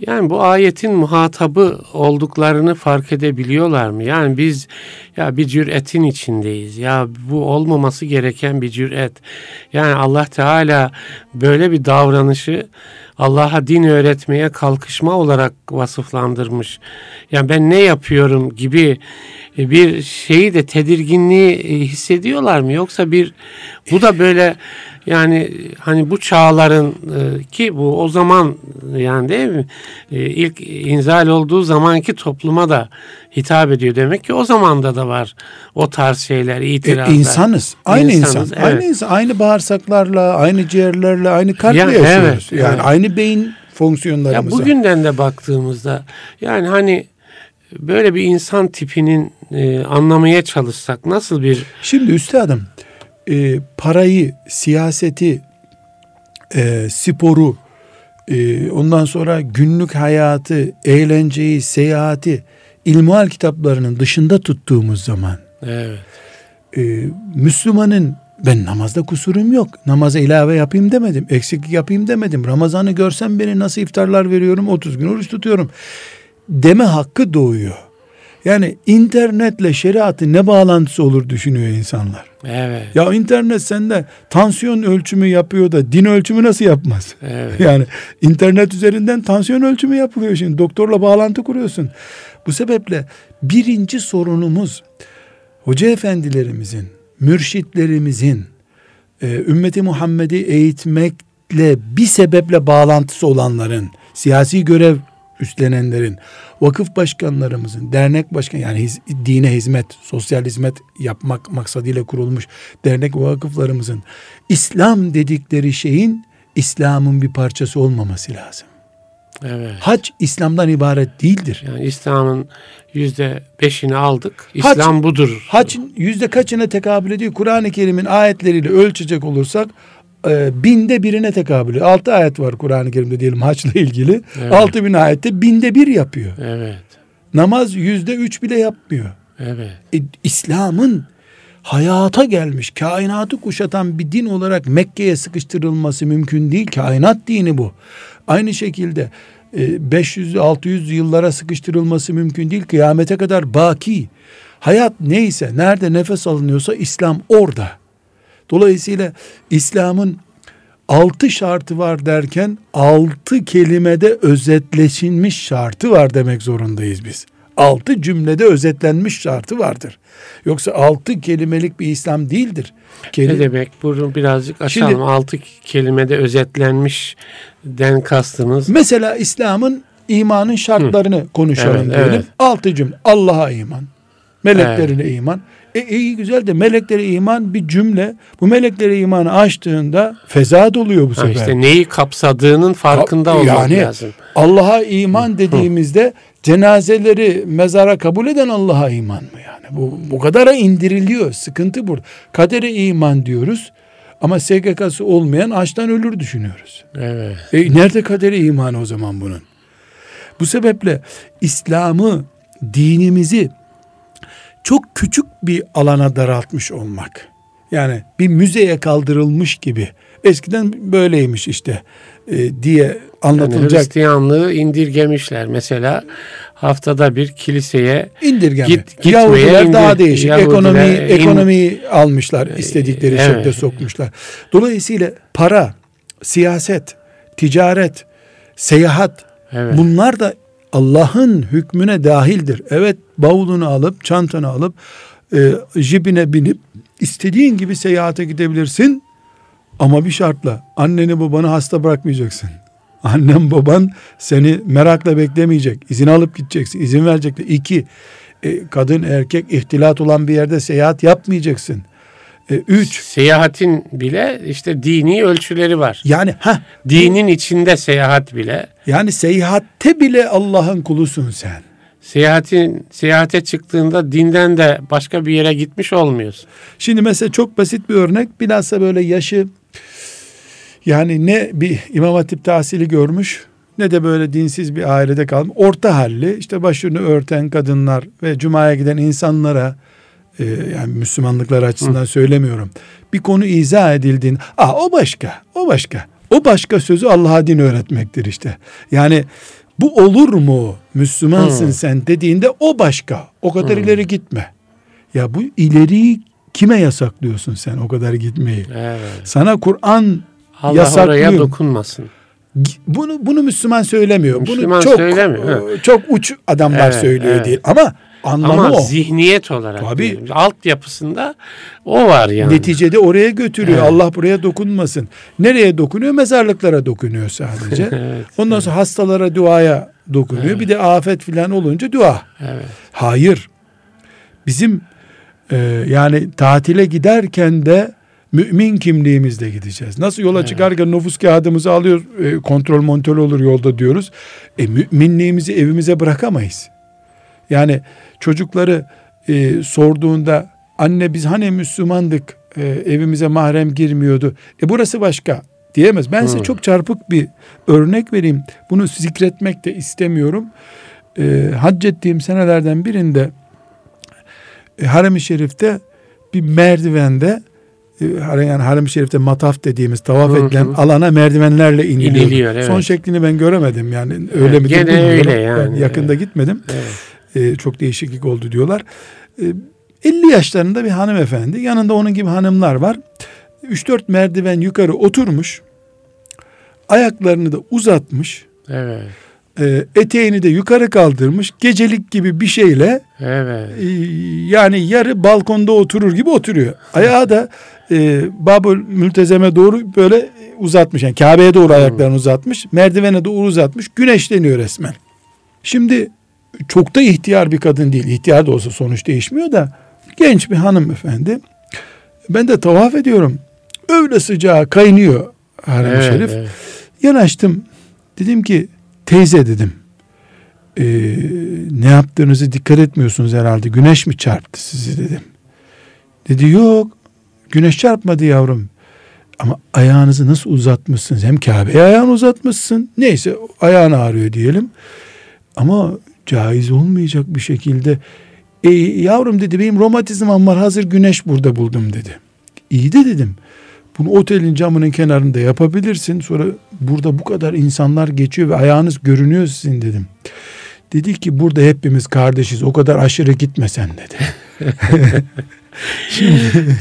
yani bu ayetin muhatabı olduklarını fark edebiliyorlar mı? Yani biz ya bir cüretin içindeyiz. Ya bu olmaması gereken bir cüret. Yani Allah Teala böyle bir davranışı Allah'a din öğretmeye kalkışma olarak vasıflandırmış. Yani ben ne yapıyorum gibi e, bir şeyi de tedirginliği e, hissediyorlar mı? Yoksa bir bu da böyle yani hani bu çağların e, ki bu o zaman yani değil mi E, ilk inzal olduğu zamanki topluma da hitap ediyor demek ki o zamanda da var o tarz şeyler E, itirazlar. insanız. Aynı İnsanız, insan. Aynı evet. insan. Aynı bağırsaklarla, aynı ciğerlerle, aynı kalple Ya, yaşıyoruz. evet, yani evet. aynı beyin Ya fonksiyonlarımızla. bugünden de baktığımızda yani hani böyle bir insan tipinin e, anlamaya çalışsak nasıl bir Şimdi üstadım e, parayı, siyaseti, e, sporu, e, ondan sonra günlük hayatı, eğlenceyi, seyahati, ilmihal kitaplarının dışında tuttuğumuz zaman evet e, Müslümanın ben namazda kusurum yok. Namaza ilave yapayım demedim. Eksiklik yapayım demedim. Ramazanı görsem beni nasıl iftarlar veriyorum. 30 gün oruç tutuyorum. Deme hakkı doğuyor. Yani internetle şeriatın ne bağlantısı olur düşünüyor insanlar. Evet Ya internet sende tansiyon ölçümü yapıyor da din ölçümü nasıl yapmaz? evet Yani internet üzerinden tansiyon ölçümü yapılıyor şimdi. Doktorla bağlantı kuruyorsun. Bu sebeple birinci sorunumuz hoca efendilerimizin, mürşitlerimizin e, ümmeti Muhammed'i eğitmekle bir sebeple bağlantısı olanların, siyasi görev üstlenenlerin, vakıf başkanlarımızın, dernek başkan yani hiz- dine hizmet, sosyal hizmet yapmak maksadıyla kurulmuş dernek vakıflarımızın İslam dedikleri şeyin İslam'ın bir parçası olmaması lazım. evet. Hac İslam'dan ibaret değildir. Yani İslam'ın yüzde beşini aldık. İslam budur. Haccın yüzde kaçına tekabül ediyor? Kur'an-ı Kerim'in ayetleriyle ölçecek olursak e, binde birine tekabül ediyor. Altı ayet var Kur'an-ı Kerim'de diyelim haçla ilgili. Evet. Altı bin ayette binde bir yapıyor. Evet. Namaz yüzde üç bile yapmıyor. Evet. E, İslam'ın hayata gelmiş, kainatı kuşatan bir din olarak Mekke'ye sıkıştırılması mümkün değil. Kainat dini bu. Aynı şekilde e, 500-600 yıllara sıkıştırılması mümkün değil. Kıyamete kadar baki. Hayat neyse, nerede nefes alınıyorsa İslam orada. Dolayısıyla İslam'ın altı şartı var derken altı kelimede özetleşilmiş şartı var demek zorundayız biz. Altı cümlede özetlenmiş şartı vardır. Yoksa altı kelimelik bir İslam değildir. Keli- Ne demek? Bunu birazcık açalım. Şimdi- Altı kelimede özetlenmiş den kastınız. Mesela İslam'ın imanın şartlarını konuşalım Evet, diyelim. evet. Altı cümle. Allah'a iman. Meleklerine iman. E iyi güzel de meleklere iman bir cümle. Bu meleklere imanı açtığında fezat oluyor bu Ha sefer. işte neyi kapsadığının farkında Ha, olmak yani lazım. Allah'a iman dediğimizde cenazeleri mezara kabul eden Allah'a iman mı yani? Bu bu kadara indiriliyor. Sıkıntı burada. Kadere iman diyoruz ama SGK'sı olmayan açtan ölür düşünüyoruz. Evet. E nerede kadere iman o zaman bunun? Bu sebeple İslam'ı, dinimizi çok küçük bir alana daraltmış olmak. Yani bir müzeye kaldırılmış gibi. Eskiden böyleymiş işte e, diye Yani anlatılacak. Hristiyanlığı indirgemişler. Mesela haftada bir kiliseye İndirgeme. Git- gitmeye Yahudiler indir- daha değişik. Yahudiler ekonomi in- ekonomiyi almışlar. istedikleri evet. şekilde sokmuşlar. Dolayısıyla para, siyaset, ticaret, seyahat evet. bunlar da Allah'ın hükmüne dahildir. Evet bavulunu alıp çantanı alıp e, jibine binip istediğin gibi seyahate gidebilirsin. Ama bir şartla anneni babanı hasta bırakmayacaksın. Annen baban seni merakla beklemeyecek. İzin alıp gideceksin. İzin verecekler. İki, e, kadın erkek ihtilat olan bir yerde seyahat yapmayacaksın. E, üç, Seyahatin bile işte dini ölçüleri var. yani ha Dinin içinde seyahat bile. yani seyahatte bile Allah'ın kulusun sen. Seyahatin seyahate çıktığında dinden de başka bir yere gitmiş olmuyorsun. Şimdi mesela çok basit bir örnek. Bilhassa böyle yaşı yani ne bir imam hatip tahsili görmüş ne de böyle dinsiz bir ailede kalmış. Orta halli işte başını örten kadınlar ve cumaya giden insanlara e, yani Müslümanlıklar açısından söylemiyorum. Bir konu izah edildiğinde Aa, o başka o başka o başka sözü Allah'a din öğretmektir işte. Yani bu olur mu Müslümansın Hı. sen dediğinde o başka o kadar ileri gitme. Ya bu ileriyi kime yasaklıyorsun sen o kadar gitmeyi? Evet. Sana Kur'an Allah Yasaklıyor. oraya dokunmasın. bunu bunu Müslüman söylemiyor. Müslüman bunu çok söylemiyor, e, çok uç adamlar Evet, söylüyor evet. değil. Ama anlamı Ama o. zihniyet olarak Tabii. altyapısında o var yani. Neticede oraya götürüyor. Evet. Allah buraya dokunmasın. Nereye dokunuyor? Mezarlıklara dokunuyor sadece. Evet, Ondan sonra hastalara duaya dokunuyor. Bir de afet filan olunca dua. evet. Hayır. Bizim e, yani tatile giderken de mümin kimliğimizle gideceğiz. Nasıl yola çıkarken nüfus kağıdımızı alıyor, e, kontrol montör olur yolda diyoruz. E, müminliğimizi evimize bırakamayız. Yani çocukları e, sorduğunda anne biz hani Müslümandık e, evimize mahrem girmiyordu. E burası başka diyemez. Ben size çok çarpık bir örnek vereyim. Bunu zikretmek de istemiyorum. E, hac ettiğim senelerden birinde e, Harem-i Şerif'te bir merdivende e, yani Harem-i Şerif'te mataf dediğimiz tavaf Hı edilen hı. alana merdivenlerle iniliyor. İniliyor, evet. Son şeklini ben göremedim yani öyle Evet, mi gene öyle Ben yani, yakında evet. gitmedim. evet. E, çok değişiklik oldu diyorlar. E, 50 yaşlarında bir hanımefendi yanında onun gibi hanımlar var. 3-4 merdiven yukarı oturmuş. Ayaklarını da uzatmış. Evet. e, eteğini de yukarı kaldırmış. Gecelik gibi bir şeyle Evet. e, yani yarı balkonda oturur gibi oturuyor. Ayağı da e, Babül Mültezem'e doğru böyle uzatmış. Yani Kabe'ye doğru ayaklarını uzatmış. Merdivene doğru uzatmış. Güneşleniyor resmen. Şimdi çok da ihtiyar bir kadın değil. İhtiyar da olsa sonuç değişmiyor da genç bir hanımefendi. Ben de tavaf ediyorum. Öyle sıcağı kaynıyor Harem-i Evet, Şerif. evet. Yanaştım. Dedim ki teyze dedim. "ee, ne yaptığınızı dikkat etmiyorsunuz herhalde. Güneş mi çarptı sizi dedim. Dedi yok. Güneş çarpmadı yavrum. Ama ayağınızı nasıl uzatmışsınız? Hem Kabe'ye ayağını uzatmışsın. Neyse ayağın ağrıyor diyelim. Ama caiz olmayacak bir şekilde. E, yavrum dedi benim romatizmam var hazır güneş burada buldum dedi. İyi de dedim. Bunu otelin camının kenarında yapabilirsin. Sonra burada bu kadar insanlar geçiyor ve ayağınız görünüyor sizin dedim. Dedi ki burada hepimiz kardeşiz. O kadar aşırı gitme sen dedi.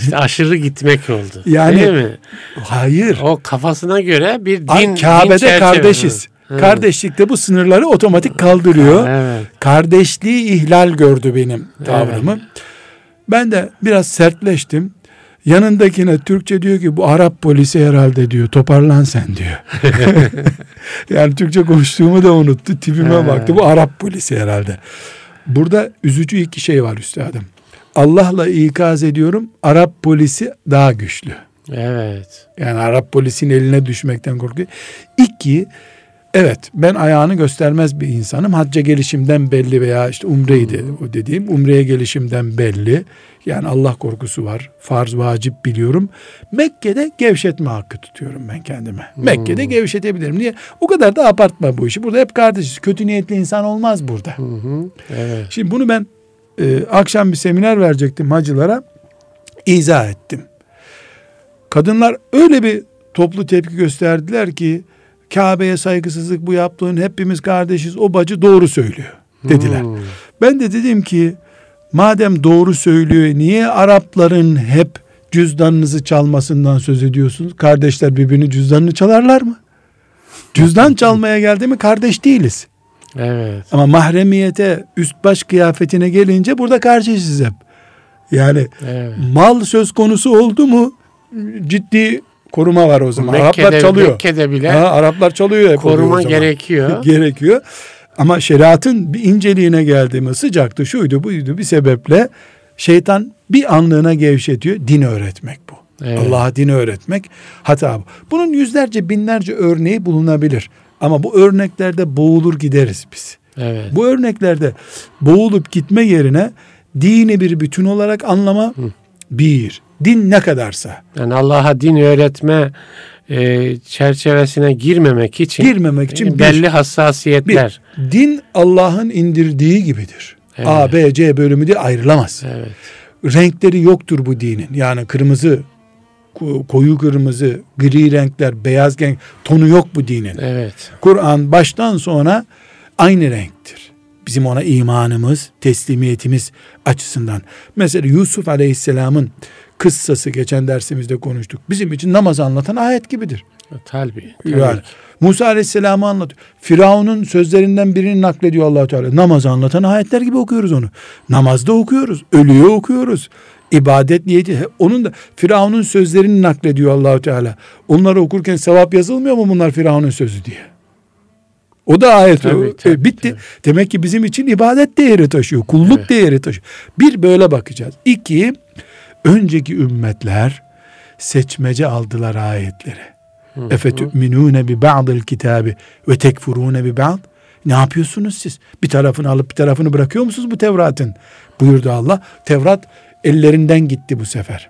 İşte aşırı gitmek oldu. Yani- Değil mi? Hayır. O kafasına göre bir din, din Kabe'de çerçeve- kardeşiz. Hı. Kardeşlikte bu sınırları otomatik kaldırıyor. Evet. Kardeşliği ihlal gördü benim tavrımı. Ben de biraz sertleştim. Yanındakine Türkçe diyor ki bu Arap polisi herhalde diyor. Toparlan sen diyor. yani Türkçe konuştuğumu da unuttu. Tipime He. baktı. Bu Arap polisi herhalde. Burada üzücü iki şey var üstadım. Allah'la ikaz ediyorum. Arap polisi daha güçlü. Evet. Yani Arap polisin eline düşmekten korkuyor. İki, evet ben ayağını göstermez bir insanım. Hacca gelişimden belli veya işte umreydi o dediğim. Umreye gelişimden belli. Yani Allah korkusu var. Farz, vacip biliyorum. Mekke'de gevşetme hakkı tutuyorum ben kendime. Mekke'de gevşetebilirim. Niye? O kadar da abartma bu işi. Burada hep kardeşiz. Kötü niyetli insan olmaz burada. Hı. Evet. Şimdi bunu ben e, akşam bir seminer verecektim hacılara. İzah ettim. Kadınlar öyle bir toplu tepki gösterdiler ki Kabe'ye saygısızlık bu yaptığın hepimiz kardeşiz o bacı doğru söylüyor. dediler. Hmm. Ben de dedim ki madem doğru söylüyor niye Arapların hep cüzdanınızı çalmasından söz ediyorsunuz? Kardeşler birbirinin cüzdanını çalarlar mı? Cüzdan çalmaya geldi mi kardeş değiliz. Evet. Ama mahremiyete üst baş kıyafetine gelince burada karşıyız hep. Yani Evet. mal söz konusu oldu mu ciddi koruma var o zaman. Mekke'de, Araplar çalıyor. Mekke'de bile Ha, Araplar çalıyor hep koruma gerekiyor. gerekiyor. Ama şeriatın bir inceliğine geldiğimiz sıcaktı, şuydu, buydu bir sebeple şeytan bir anlığına gevşetiyor. Din öğretmek bu. Evet. Allah'a din öğretmek hata bu. Bunun yüzlerce binlerce örneği bulunabilir. Ama bu örneklerde boğulur gideriz biz. Evet. Bu örneklerde boğulup gitme yerine dini bir bütün olarak anlama bir. Din ne kadarsa. Yani Allah'a din öğretme e, çerçevesine girmemek için Girmemek için e, bir- belli hassasiyetler. Bir, din Allah'ın indirdiği gibidir. Evet. A, B, C bölümü diye ayrılamaz. Evet. Renkleri yoktur bu dinin. Yani kırmızı, ko- koyu kırmızı, gri renkler, beyaz renk tonu yok bu dinin. Evet. Kur'an baştan sona aynı renktir. Bizim ona imanımız, teslimiyetimiz açısından. Mesela Yusuf Aleyhisselam'ın kıssası geçen dersimizde konuştuk. Bizim için namazı anlatan ayet gibidir. Tabii. tabii. Yani Musa Aleyhisselam'ı anlatıyor. Firavun'un sözlerinden birini naklediyor allah Teala. Namazı anlatan ayetler gibi okuyoruz onu. Namazda okuyoruz. Ölüye okuyoruz. İbadet niyeti. Onun da Firavun'un sözlerini naklediyor allah Teala. Onları okurken sevap yazılmıyor mu bunlar Firavun'un sözü diye? O da ayet. Tabii, E, tabii, bitti. tabii. Demek ki bizim için ibadet değeri taşıyor. Kulluk Evet. değeri taşıyor. Bir böyle bakacağız. İki, önceki ümmetler seçmece aldılar ayetleri. Efetü'minûne bi ba'dil kitabi ve tekfurûne bi ba'd. Ne yapıyorsunuz siz? Bir tarafını alıp bir tarafını bırakıyor musunuz bu Tevrat'ın? Buyurdu Allah. Tevrat ellerinden gitti bu sefer.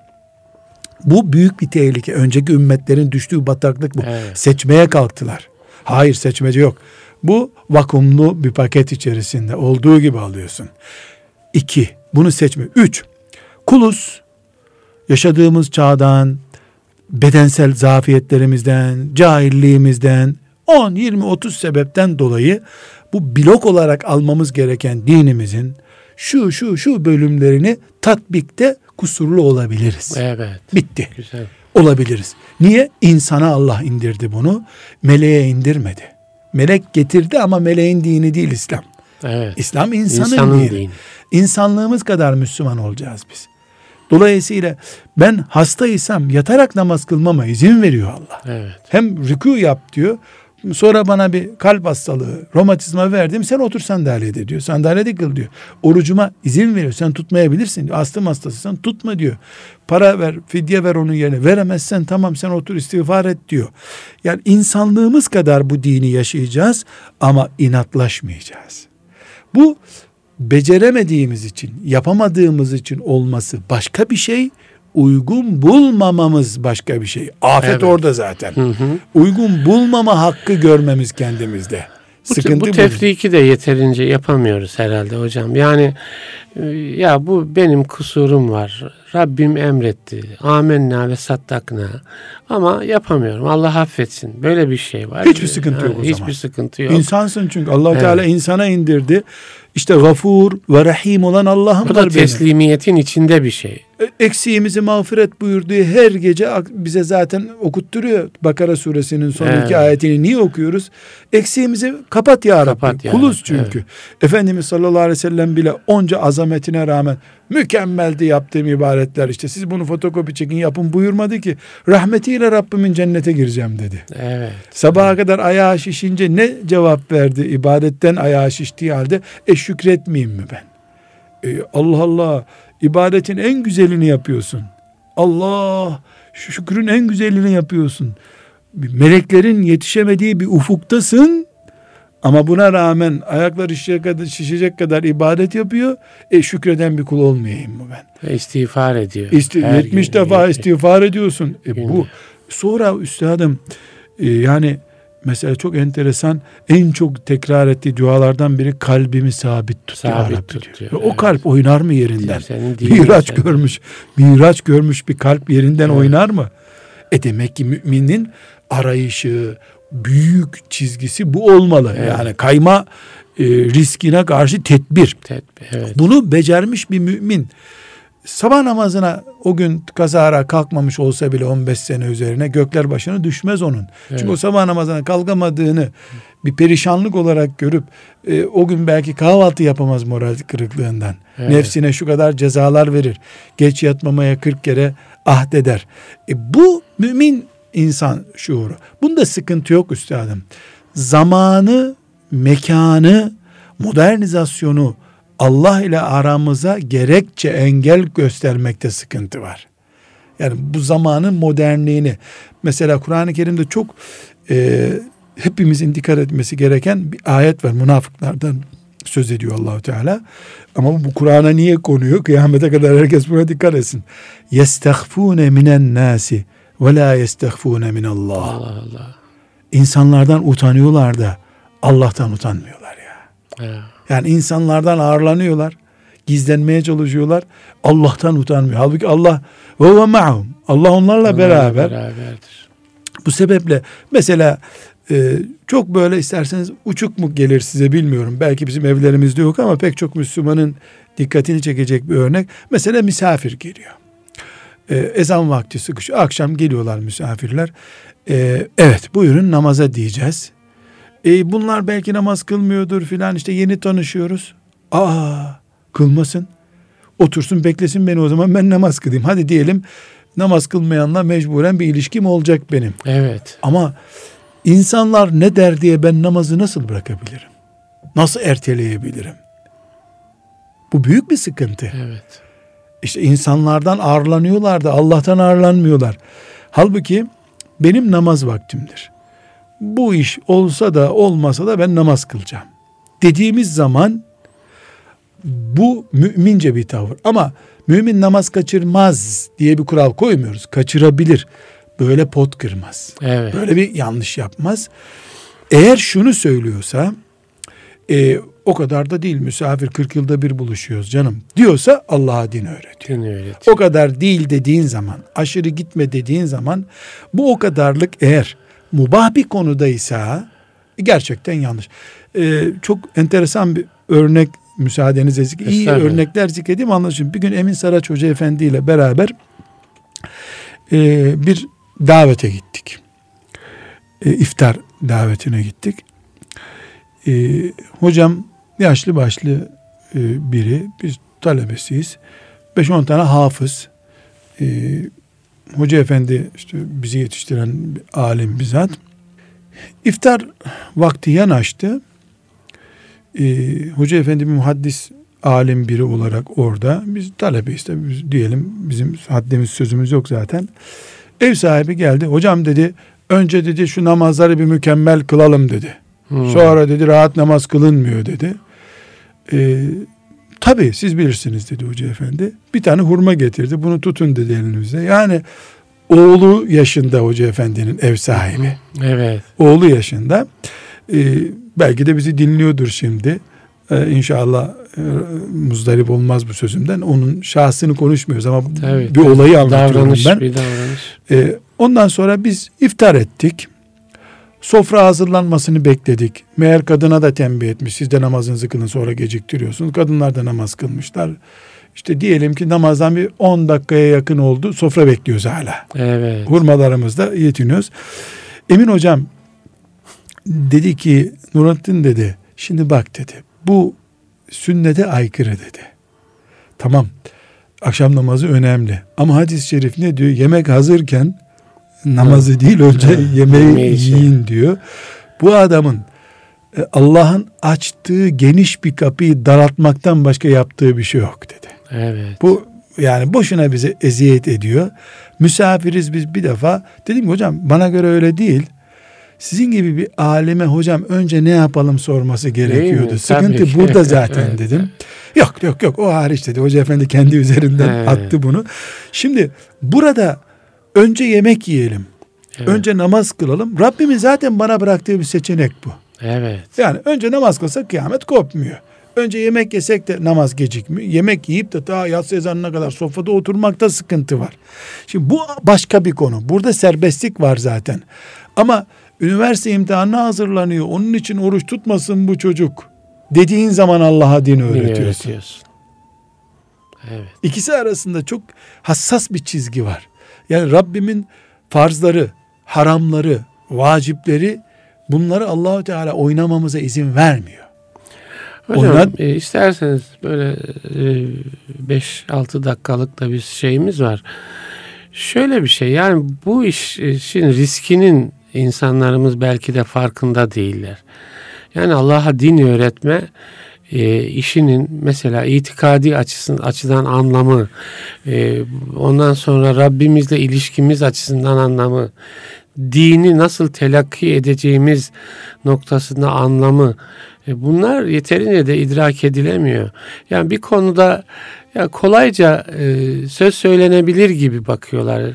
Bu büyük bir tehlike. Önceki ümmetlerin düştüğü bataklık bu. Evet. Seçmeye kalktılar. Hayır seçmece yok. Bu vakumlu bir paket içerisinde olduğu gibi alıyorsun. İki, bunu seçme. Üç, kulus yaşadığımız çağdan, bedensel zafiyetlerimizden, cahilliğimizden, 10, 20, 30 sebepten dolayı bu blok olarak almamız gereken dinimizin şu şu şu bölümlerini tatbikte kusurlu olabiliriz. Evet. Bitti. Güzel. Olabiliriz. Niye? İnsana Allah indirdi bunu. Meleğe indirmedi. Melek getirdi ama meleğin dini değil İslam. Evet. İslam insanın, İnsanın dini. dini. İnsanlığımız kadar Müslüman olacağız biz. Dolayısıyla ben hastaysam yatarak namaz kılmama izin veriyor Allah. Evet. Hem rükû yap diyor. Sonra bana bir kalp hastalığı, romatizma verdim. Sen otur sandalyede diyor. Sandalyede kıl diyor. Orucuma izin veriyor. Sen tutmayabilirsin diyor. Astım hastasıysan tutma diyor. Para ver, fidye ver onun yerine. Veremezsen tamam sen otur istiğfar et diyor. Yani insanlığımız kadar bu dini yaşayacağız ama inatlaşmayacağız. Bu beceremediğimiz için, yapamadığımız için olması başka bir şey, uygun bulmamamız başka bir şey. Afet Evet. orada zaten. Hı hı. Uygun bulmama hakkı görmemiz kendimizde. Bu, Sıkıntı bu bu. tefriki de yeterince yapamıyoruz herhalde hocam. Yani e, ya bu benim kusurum var. Rabbim emretti. Amenna ve sattakna. Ama yapamıyorum. Allah affetsin. Böyle bir şey var. Hiçbir sıkıntı yok o Hiçbir zaman. sıkıntı yok. İnsansın çünkü allah Evet. Teala insana indirdi. İşte gafur ve rahim olan Allah'ım Bu da var benim. teslimiyetin içinde bir şey. E, Eksiğimizi mağfiret buyurduğu her gece bize zaten okutturuyor. Bakara suresinin son Evet. iki ayetini niye okuyoruz? Eksiğimizi kapat ya Rabbi. Kapat ya Kuluz çünkü. Efendimiz sallallahu aleyhi ve sellem bile onca azametine rağmen mükemmeldi yaptığım ibadetler işte. Siz bunu fotokopi çekin yapın buyurmadı ki. Rahmetiyle Rabbimin cennete gireceğim dedi. Evet. Sabaha kadar ayağı şişince ne cevap verdi? İbadetten ayağı şiştiği halde e şükretmeyeyim mi ben? E, Allah Allah ibadetin en güzelini yapıyorsun. Allah şükrün en güzelini yapıyorsun. Meleklerin yetişemediği bir ufuktasın ama buna rağmen ayaklar şişecek kadar, şişecek kadar ibadet yapıyor. E şükreden bir kul olmayayım mı ben? Ve istiğfar ediyor. İsti, Her 70 gün, defa 70. istiğfar ediyorsun. E bu sonra üstadım e, yani mesela çok enteresan en çok tekrar ettiği dualardan biri kalbimi sabit tut. ya Sabit Rabbi tut diyor. diyor, Ve O evet. kalp oynar mı yerinden? Miraç sen- görmüş. Miraç görmüş bir kalp yerinden Evet. oynar mı? E demek ki müminin arayışı, büyük çizgisi bu olmalı. Evet. Yani kayma e, riskine karşı tedbir. Tedbir, evet. Bunu becermiş bir mümin sabah namazına o gün kazara kalkmamış olsa bile 15 sene üzerine gökler başına düşmez onun. Evet. Çünkü o sabah namazına kalkamadığını bir perişanlık olarak görüp e, o gün belki kahvaltı yapamaz moral kırıklığından. Evet. Nefsine şu kadar cezalar verir. Geç yatmamaya 40 kere ahdeder. E, bu mümin insan şuuru. Bunda sıkıntı yok üstadım. Zamanı, mekanı, modernizasyonu Allah ile aramıza gerekçe engel göstermekte sıkıntı var. Yani bu zamanın modernliğini mesela Kur'an-ı Kerim'de çok e, hepimizin dikkat etmesi gereken bir ayet var. Münafıklardan söz ediyor Allahu Teala. Ama bu Kur'an'a niye konuyor? Kıyamete kadar herkes buna dikkat etsin. Yestehfune minen nasi ve la yestehfune min Allah. Allah Allah. İnsanlardan utanıyorlar da Allah'tan utanmıyorlar ya. Evet. Yani insanlardan ağırlanıyorlar. Gizlenmeye çalışıyorlar. Allah'tan utanmıyor. Halbuki Allah ve huve ma'hum. Allah onlarla beraber. beraberdir. Bu sebeple mesela e, çok böyle isterseniz uçuk mu gelir size bilmiyorum. Belki bizim evlerimizde yok ama pek çok Müslümanın dikkatini çekecek bir örnek. Mesela misafir geliyor. E, ezan vakti sıkışıyor. Akşam geliyorlar misafirler. E, evet buyurun namaza diyeceğiz. E, bunlar belki namaz kılmıyordur filan işte yeni tanışıyoruz. Aa kılmasın. Otursun beklesin beni o zaman ben namaz kılayım. Hadi diyelim namaz kılmayanla mecburen bir ilişkim olacak benim. Evet. Ama insanlar ne der diye ben namazı nasıl bırakabilirim? Nasıl erteleyebilirim? Bu büyük bir sıkıntı. Evet. İşte insanlardan ağırlanıyorlar da Allah'tan ağırlanmıyorlar. Halbuki benim namaz vaktimdir. Bu iş olsa da olmasa da ben namaz kılacağım. Dediğimiz zaman bu mümince bir tavır. Ama mümin namaz kaçırmaz diye bir kural koymuyoruz. Kaçırabilir. Böyle pot kırmaz. Evet. Böyle bir yanlış yapmaz. Eğer şunu söylüyorsa e, o kadar da değil misafir 40 yılda bir buluşuyoruz canım diyorsa Allah'a din öğretiyor. Din öğretiyor. O kadar değil dediğin zaman aşırı gitme dediğin zaman bu o kadarlık eğer mubah bir konudaysa gerçekten yanlış. E, çok enteresan bir örnek müsaadenizle zik- iyi örnekler zikredeyim anlaşılın. Bir gün Emin Saraç Hoca Efendi ile beraber e, bir davete gittik. E, iftar davetine gittik. E, hocam yaşlı başlı e, biri, biz talebesiyiz. 5-10 tane hafız. E, Hoca efendi işte bizi yetiştiren bir alim bizzat. İftar vakti yanaştı. E, Hoca efendi bir muhaddis alim biri olarak orada. Biz talebeyiz tabii biz diyelim bizim haddimiz sözümüz yok zaten. Ev sahibi geldi. Hocam dedi önce dedi şu namazları bir mükemmel kılalım dedi. Hmm. Sonra dedi rahat namaz kılınmıyor dedi. Ee, Tabii siz bilirsiniz dedi hoca efendi. Bir tane hurma getirdi. Bunu tutun dedi elinizde. Yani oğlu yaşında hoca efendinin ev sahibi. Evet. Oğlu yaşında. Ee, belki de bizi dinliyordur şimdi. Ee, inşallah e, muzdarip olmaz bu sözümden. Onun şahsını konuşmuyoruz ama Tabii, bir olayı anlatıyorum Davranış ben. bir davranış. Ee, ondan sonra biz iftar ettik. Sofra hazırlanmasını bekledik. Meğer kadına da tembih etmiş. Siz de namazınızı kılın sonra geciktiriyorsunuz. Kadınlar da namaz kılmışlar. İşte diyelim ki namazdan bir 10 dakikaya yakın oldu. Sofra bekliyoruz hala. Evet. Hurmalarımızda yetiniyoruz. Emin hocam dedi ki Nurattin dedi şimdi bak dedi bu sünnete aykırı dedi. Tamam akşam namazı önemli ama hadis-i şerif ne diyor? Yemek hazırken namazı değil önce Evet. yemeği Yemeği şey. yiyin diyor. Bu adamın e, Allah'ın açtığı geniş bir kapıyı daraltmaktan başka yaptığı bir şey yok dedi. Evet. Bu yani boşuna bize eziyet ediyor. Misafiriz biz bir defa. Dedim ki hocam bana göre öyle değil. Sizin gibi bir alime hocam önce ne yapalım sorması gerekiyordu. Sıkıntı Tabii burada zaten Evet. dedim. Yok yok yok o hariç dedi. Hoca efendi kendi üzerinden Evet. attı bunu. Şimdi burada önce yemek yiyelim. Evet. Önce namaz kılalım. Rabbimin zaten bana bıraktığı bir seçenek bu. Evet. Yani önce namaz kılsak kıyamet kopmuyor. Önce yemek yesek de namaz gecikmiyor. Yemek yiyip de ta yatsı ezanına kadar sofrada oturmakta sıkıntı var. Şimdi bu başka bir konu. Burada serbestlik var zaten. Ama üniversite imtihanına hazırlanıyor. Onun için oruç tutmasın bu çocuk dediğin zaman Allah'a din Din öğretiyorsun. öğretiyorsun. Evet. İkisi arasında çok hassas bir çizgi var. Yani Rabbimin farzları, haramları, vacipleri bunları Allahu Teala oynamamıza izin vermiyor. Hocam Ondan- e, isterseniz böyle 5-6 dakikalık da bir şeyimiz var. Şöyle bir şey yani bu iş işin riskinin insanlarımız belki de farkında değiller. Yani Allah'a din öğretme e, işinin mesela itikadi açısın, açıdan anlamı, e, ondan sonra Rabbimizle ilişkimiz açısından anlamı, dini nasıl telakki edeceğimiz noktasında anlamı, e, bunlar yeterince de idrak edilemiyor. Yani bir konuda ya kolayca e, söz söylenebilir gibi bakıyorlar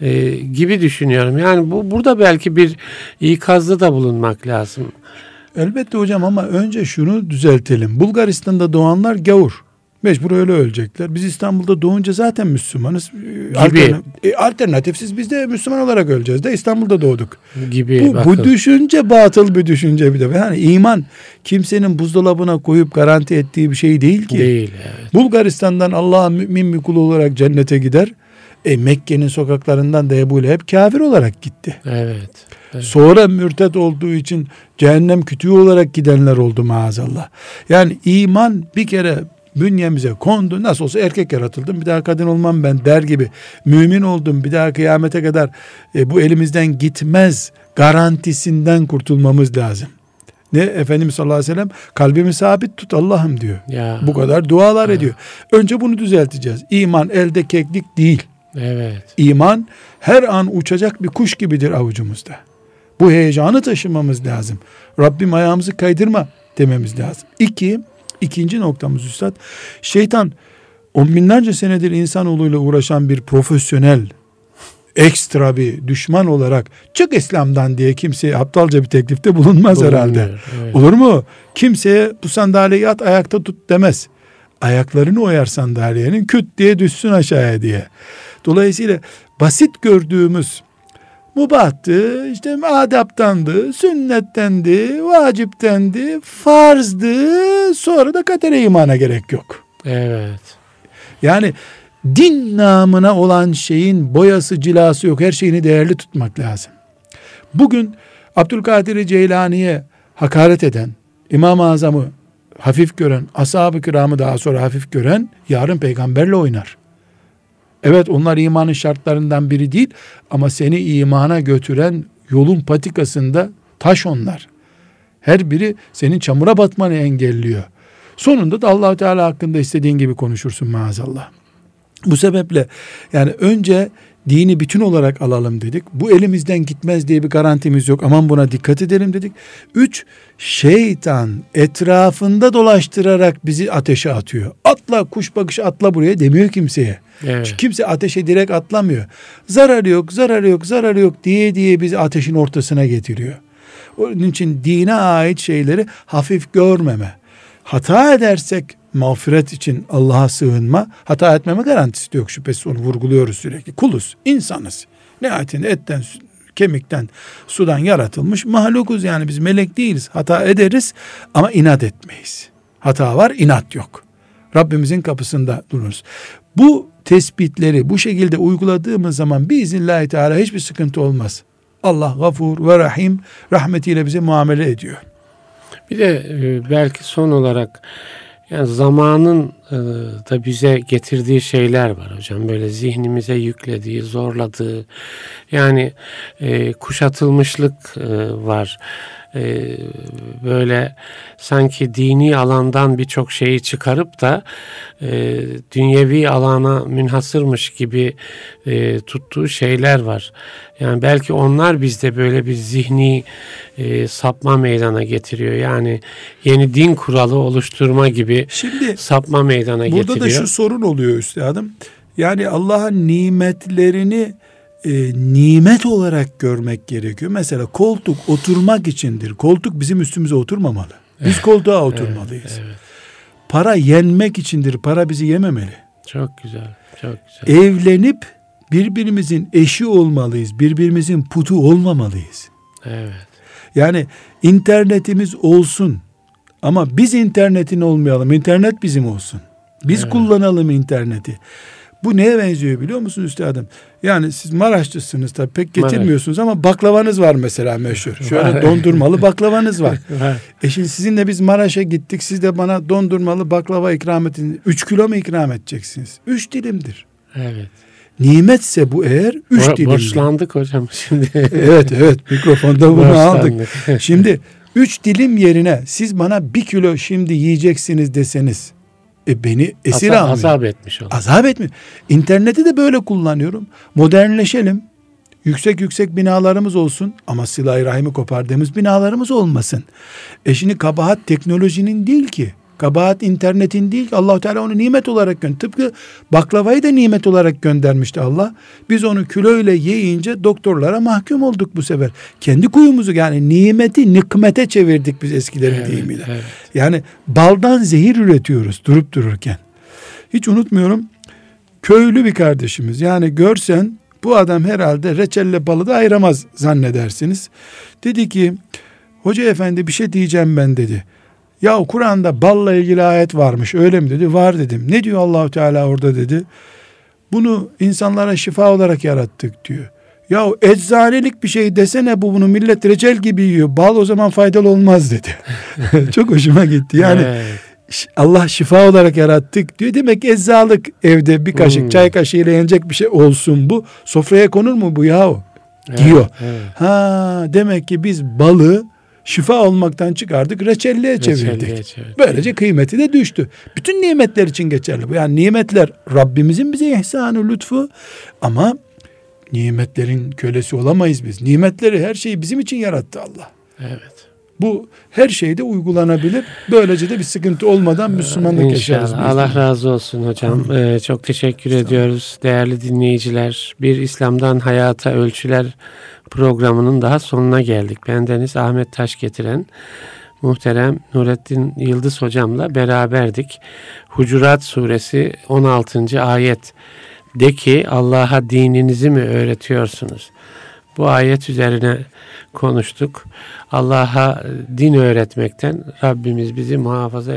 e, gibi düşünüyorum. Yani bu burada belki bir ikazda da bulunmak lazım. Elbette hocam ama önce şunu düzeltelim. Bulgaristan'da doğanlar gavur. Mecbur öyle ölecekler. Biz İstanbul'da doğunca zaten Müslümanız. Alterna- e, alternatifsiz biz de Müslüman olarak öleceğiz de İstanbul'da doğduk. Gibi Bu, bu düşünce batıl bir düşünce bir de. Yani iman kimsenin buzdolabına koyup garanti ettiği bir şey değil ki. değil. Evet. Bulgaristan'dan Allah'a mümin bir kul olarak cennete gider. E Mekke'nin sokaklarından da Ebu Leheb kafir olarak gitti. Evet. Evet. Sonra mürted olduğu için cehennem kütüğü olarak gidenler oldu maazallah. Yani iman bir kere bünyemize kondu. Nasıl olsa erkek yaratıldım bir daha kadın olmam ben der gibi. Mümin oldum bir daha kıyamete kadar e, bu elimizden gitmez garantisinden kurtulmamız lazım. Ne Efendimiz sallallahu aleyhi ve sellem kalbimi sabit tut Allah'ım diyor. Ya. Bu kadar dualar ediyor. Önce bunu düzelteceğiz. İman elde keklik değil. Evet. İman her an uçacak bir kuş gibidir avucumuzda. Bu heyecanı taşımamız lazım. Rabbim ayağımızı kaydırma dememiz lazım. İki, ikinci noktamız üstad. Şeytan on binlerce senedir insanoğluyla uğraşan bir profesyonel ekstra bir düşman olarak çık İslam'dan diye kimseye aptalca bir teklifte bulunmaz herhalde. Bulunmuyor, Evet. Olur mu? Kimseye bu sandalyeyi at ayakta tut demez. Ayaklarını oyar sandalyenin küt diye düşsün aşağıya diye. Dolayısıyla basit gördüğümüz mubahtı, işte adaptandı, sünnettendi, vaciptendi, farzdı, sonra da kadere imana gerek yok. Evet. Yani din namına olan şeyin boyası cilası yok. Her şeyini değerli tutmak lazım. Bugün Abdülkadir Ceylani'ye hakaret eden, İmam-ı Azam'ı hafif gören, ashab-ı kiramı daha sonra hafif gören yarın peygamberle oynar. Evet onlar imanın şartlarından biri değil ama seni imana götüren yolun patikasında taş onlar. Her biri senin çamura batmanı engelliyor. Sonunda da allah Teala hakkında istediğin gibi konuşursun maazallah. Bu sebeple yani önce dini bütün olarak alalım dedik. Bu elimizden gitmez diye bir garantimiz yok. Aman buna dikkat edelim dedik. Üç, şeytan etrafında dolaştırarak bizi ateşe atıyor. Atla kuş bakışı atla buraya demiyor kimseye. Evet. Çünkü kimse ateşe direkt atlamıyor. Zararı yok, zararı yok, zararı yok diye diye bizi ateşin ortasına getiriyor. Onun için dine ait şeyleri hafif görmeme. Hata edersek mağfiret için Allah'a sığınma, hata etmeme garantisi de yok şüphesiz onu vurguluyoruz sürekli. Kuluz, insanız. Nihayetinde etten, kemikten, sudan yaratılmış mahlukuz yani biz melek değiliz. Hata ederiz ama inat etmeyiz. Hata var, inat yok. Rabbimizin kapısında dururuz. Bu tespitleri bu şekilde uyguladığımız zaman biiznillahü teala hiçbir sıkıntı olmaz. Allah gafur ve rahim rahmetiyle bize muamele ediyor. Bir de e, belki son olarak yani zamanın e, da bize getirdiği şeyler var hocam. Böyle zihnimize yüklediği, zorladığı yani e, kuşatılmışlık var. E, böyle sanki dini alandan birçok şeyi çıkarıp da e, dünyevi alana münhasırmış gibi e, tuttuğu şeyler var. Yani belki onlar bizde böyle bir zihni e, sapma meydana getiriyor. Yani yeni din kuralı oluşturma gibi Şimdi sapma meydana burada getiriyor. da şu sorun oluyor üstadım. Yani Allah'ın nimetlerini e, nimet olarak görmek gerekiyor. Mesela koltuk oturmak içindir. Koltuk bizim üstümüze oturmamalı. Biz koltuğa oturmalıyız. Evet, Para yenmek içindir. Para bizi yememeli. çok güzel, çok güzel. Evlenip birbirimizin eşi olmalıyız. Birbirimizin putu olmamalıyız. Evet, Yani internetimiz olsun Ama biz internetin olmayalım. İnternet bizim olsun. Biz Evet. kullanalım interneti. Bu neye benziyor biliyor musunuz üstadım? Yani siz Maraşlısınız tabii pek Maraş. getirmiyorsunuz ama baklavanız var mesela meşhur. Şöyle dondurmalı baklavanız var. E şimdi sizinle biz Maraş'a gittik. Siz de bana dondurmalı baklava ikram edin. Üç kilo mu ikram edeceksiniz? Üç dilimdir. Evet. Nimetse bu eğer üç Bo- dilimdir. borçlandık hocam şimdi. Evet evet mikrofonda bunu aldık. Şimdi üç dilim yerine siz bana bir kilo şimdi yiyeceksiniz deseniz e beni esir Azap, almayın. azap etmiş olur. Azap etmiyor. İnterneti de böyle kullanıyorum. Modernleşelim. Yüksek yüksek binalarımız olsun ama silah-ı rahimi kopardığımız binalarımız olmasın. E şimdi kabahat teknolojinin değil ki. Kabahat internetin değil ki. allah Teala onu nimet olarak gönderdi. Tıpkı baklavayı da nimet olarak göndermişti Allah. Biz onu kiloyla yiyince doktorlara mahkum olduk bu sefer. Kendi kuyumuzu yani nimeti nikmete çevirdik biz eskilerin Evet, deyimiyle. evet. Yani baldan zehir üretiyoruz durup dururken. Hiç unutmuyorum. Köylü bir kardeşimiz. Yani görsen bu adam herhalde reçelle balı da ayıramaz zannedersiniz. Dedi ki hoca efendi bir şey diyeceğim ben dedi. Ya Kur'an'da balla ilgili ayet varmış öyle mi dedi. Var dedim. Ne diyor Allahu Teala orada dedi. Bunu insanlara şifa olarak yarattık diyor. Ya eczanelik bir şey desene bu bunu millet reçel gibi yiyor. Bal o zaman faydalı olmaz dedi. Çok hoşuma gitti. Yani Evet. Allah şifa olarak yarattık diyor. Demek ki eczalık evde bir kaşık Hmm. çay kaşığıyla yenecek bir şey olsun bu. Sofraya konur mu bu yahu? Evet, diyor. evet. Ha demek ki biz balı şifa olmaktan çıkardık reçelliğe çevirdik. Çevirdik. Böylece kıymeti de düştü. Bütün nimetler için geçerli bu. Yani nimetler Rabbimizin bize ihsanı lütfu ama nimetlerin kölesi olamayız biz. Nimetleri her şeyi bizim için yarattı Allah. Evet. Bu her şeyde uygulanabilir. Böylece de bir sıkıntı olmadan Müslümanlık yaşarız. İnşallah. Allah razı olsun hocam. Ee, çok teşekkür ediyoruz değerli dinleyiciler. Bir İslam'dan Hayata Ölçüler programının daha sonuna geldik. Bendeniz Ahmet Taş getiren muhterem Nurettin Yıldız hocamla beraberdik. Hucurat suresi 16. ayet de ki Allah'a dininizi mi öğretiyorsunuz? Bu ayet üzerine konuştuk. Allah'a din öğretmekten Rabbimiz bizi muhafaza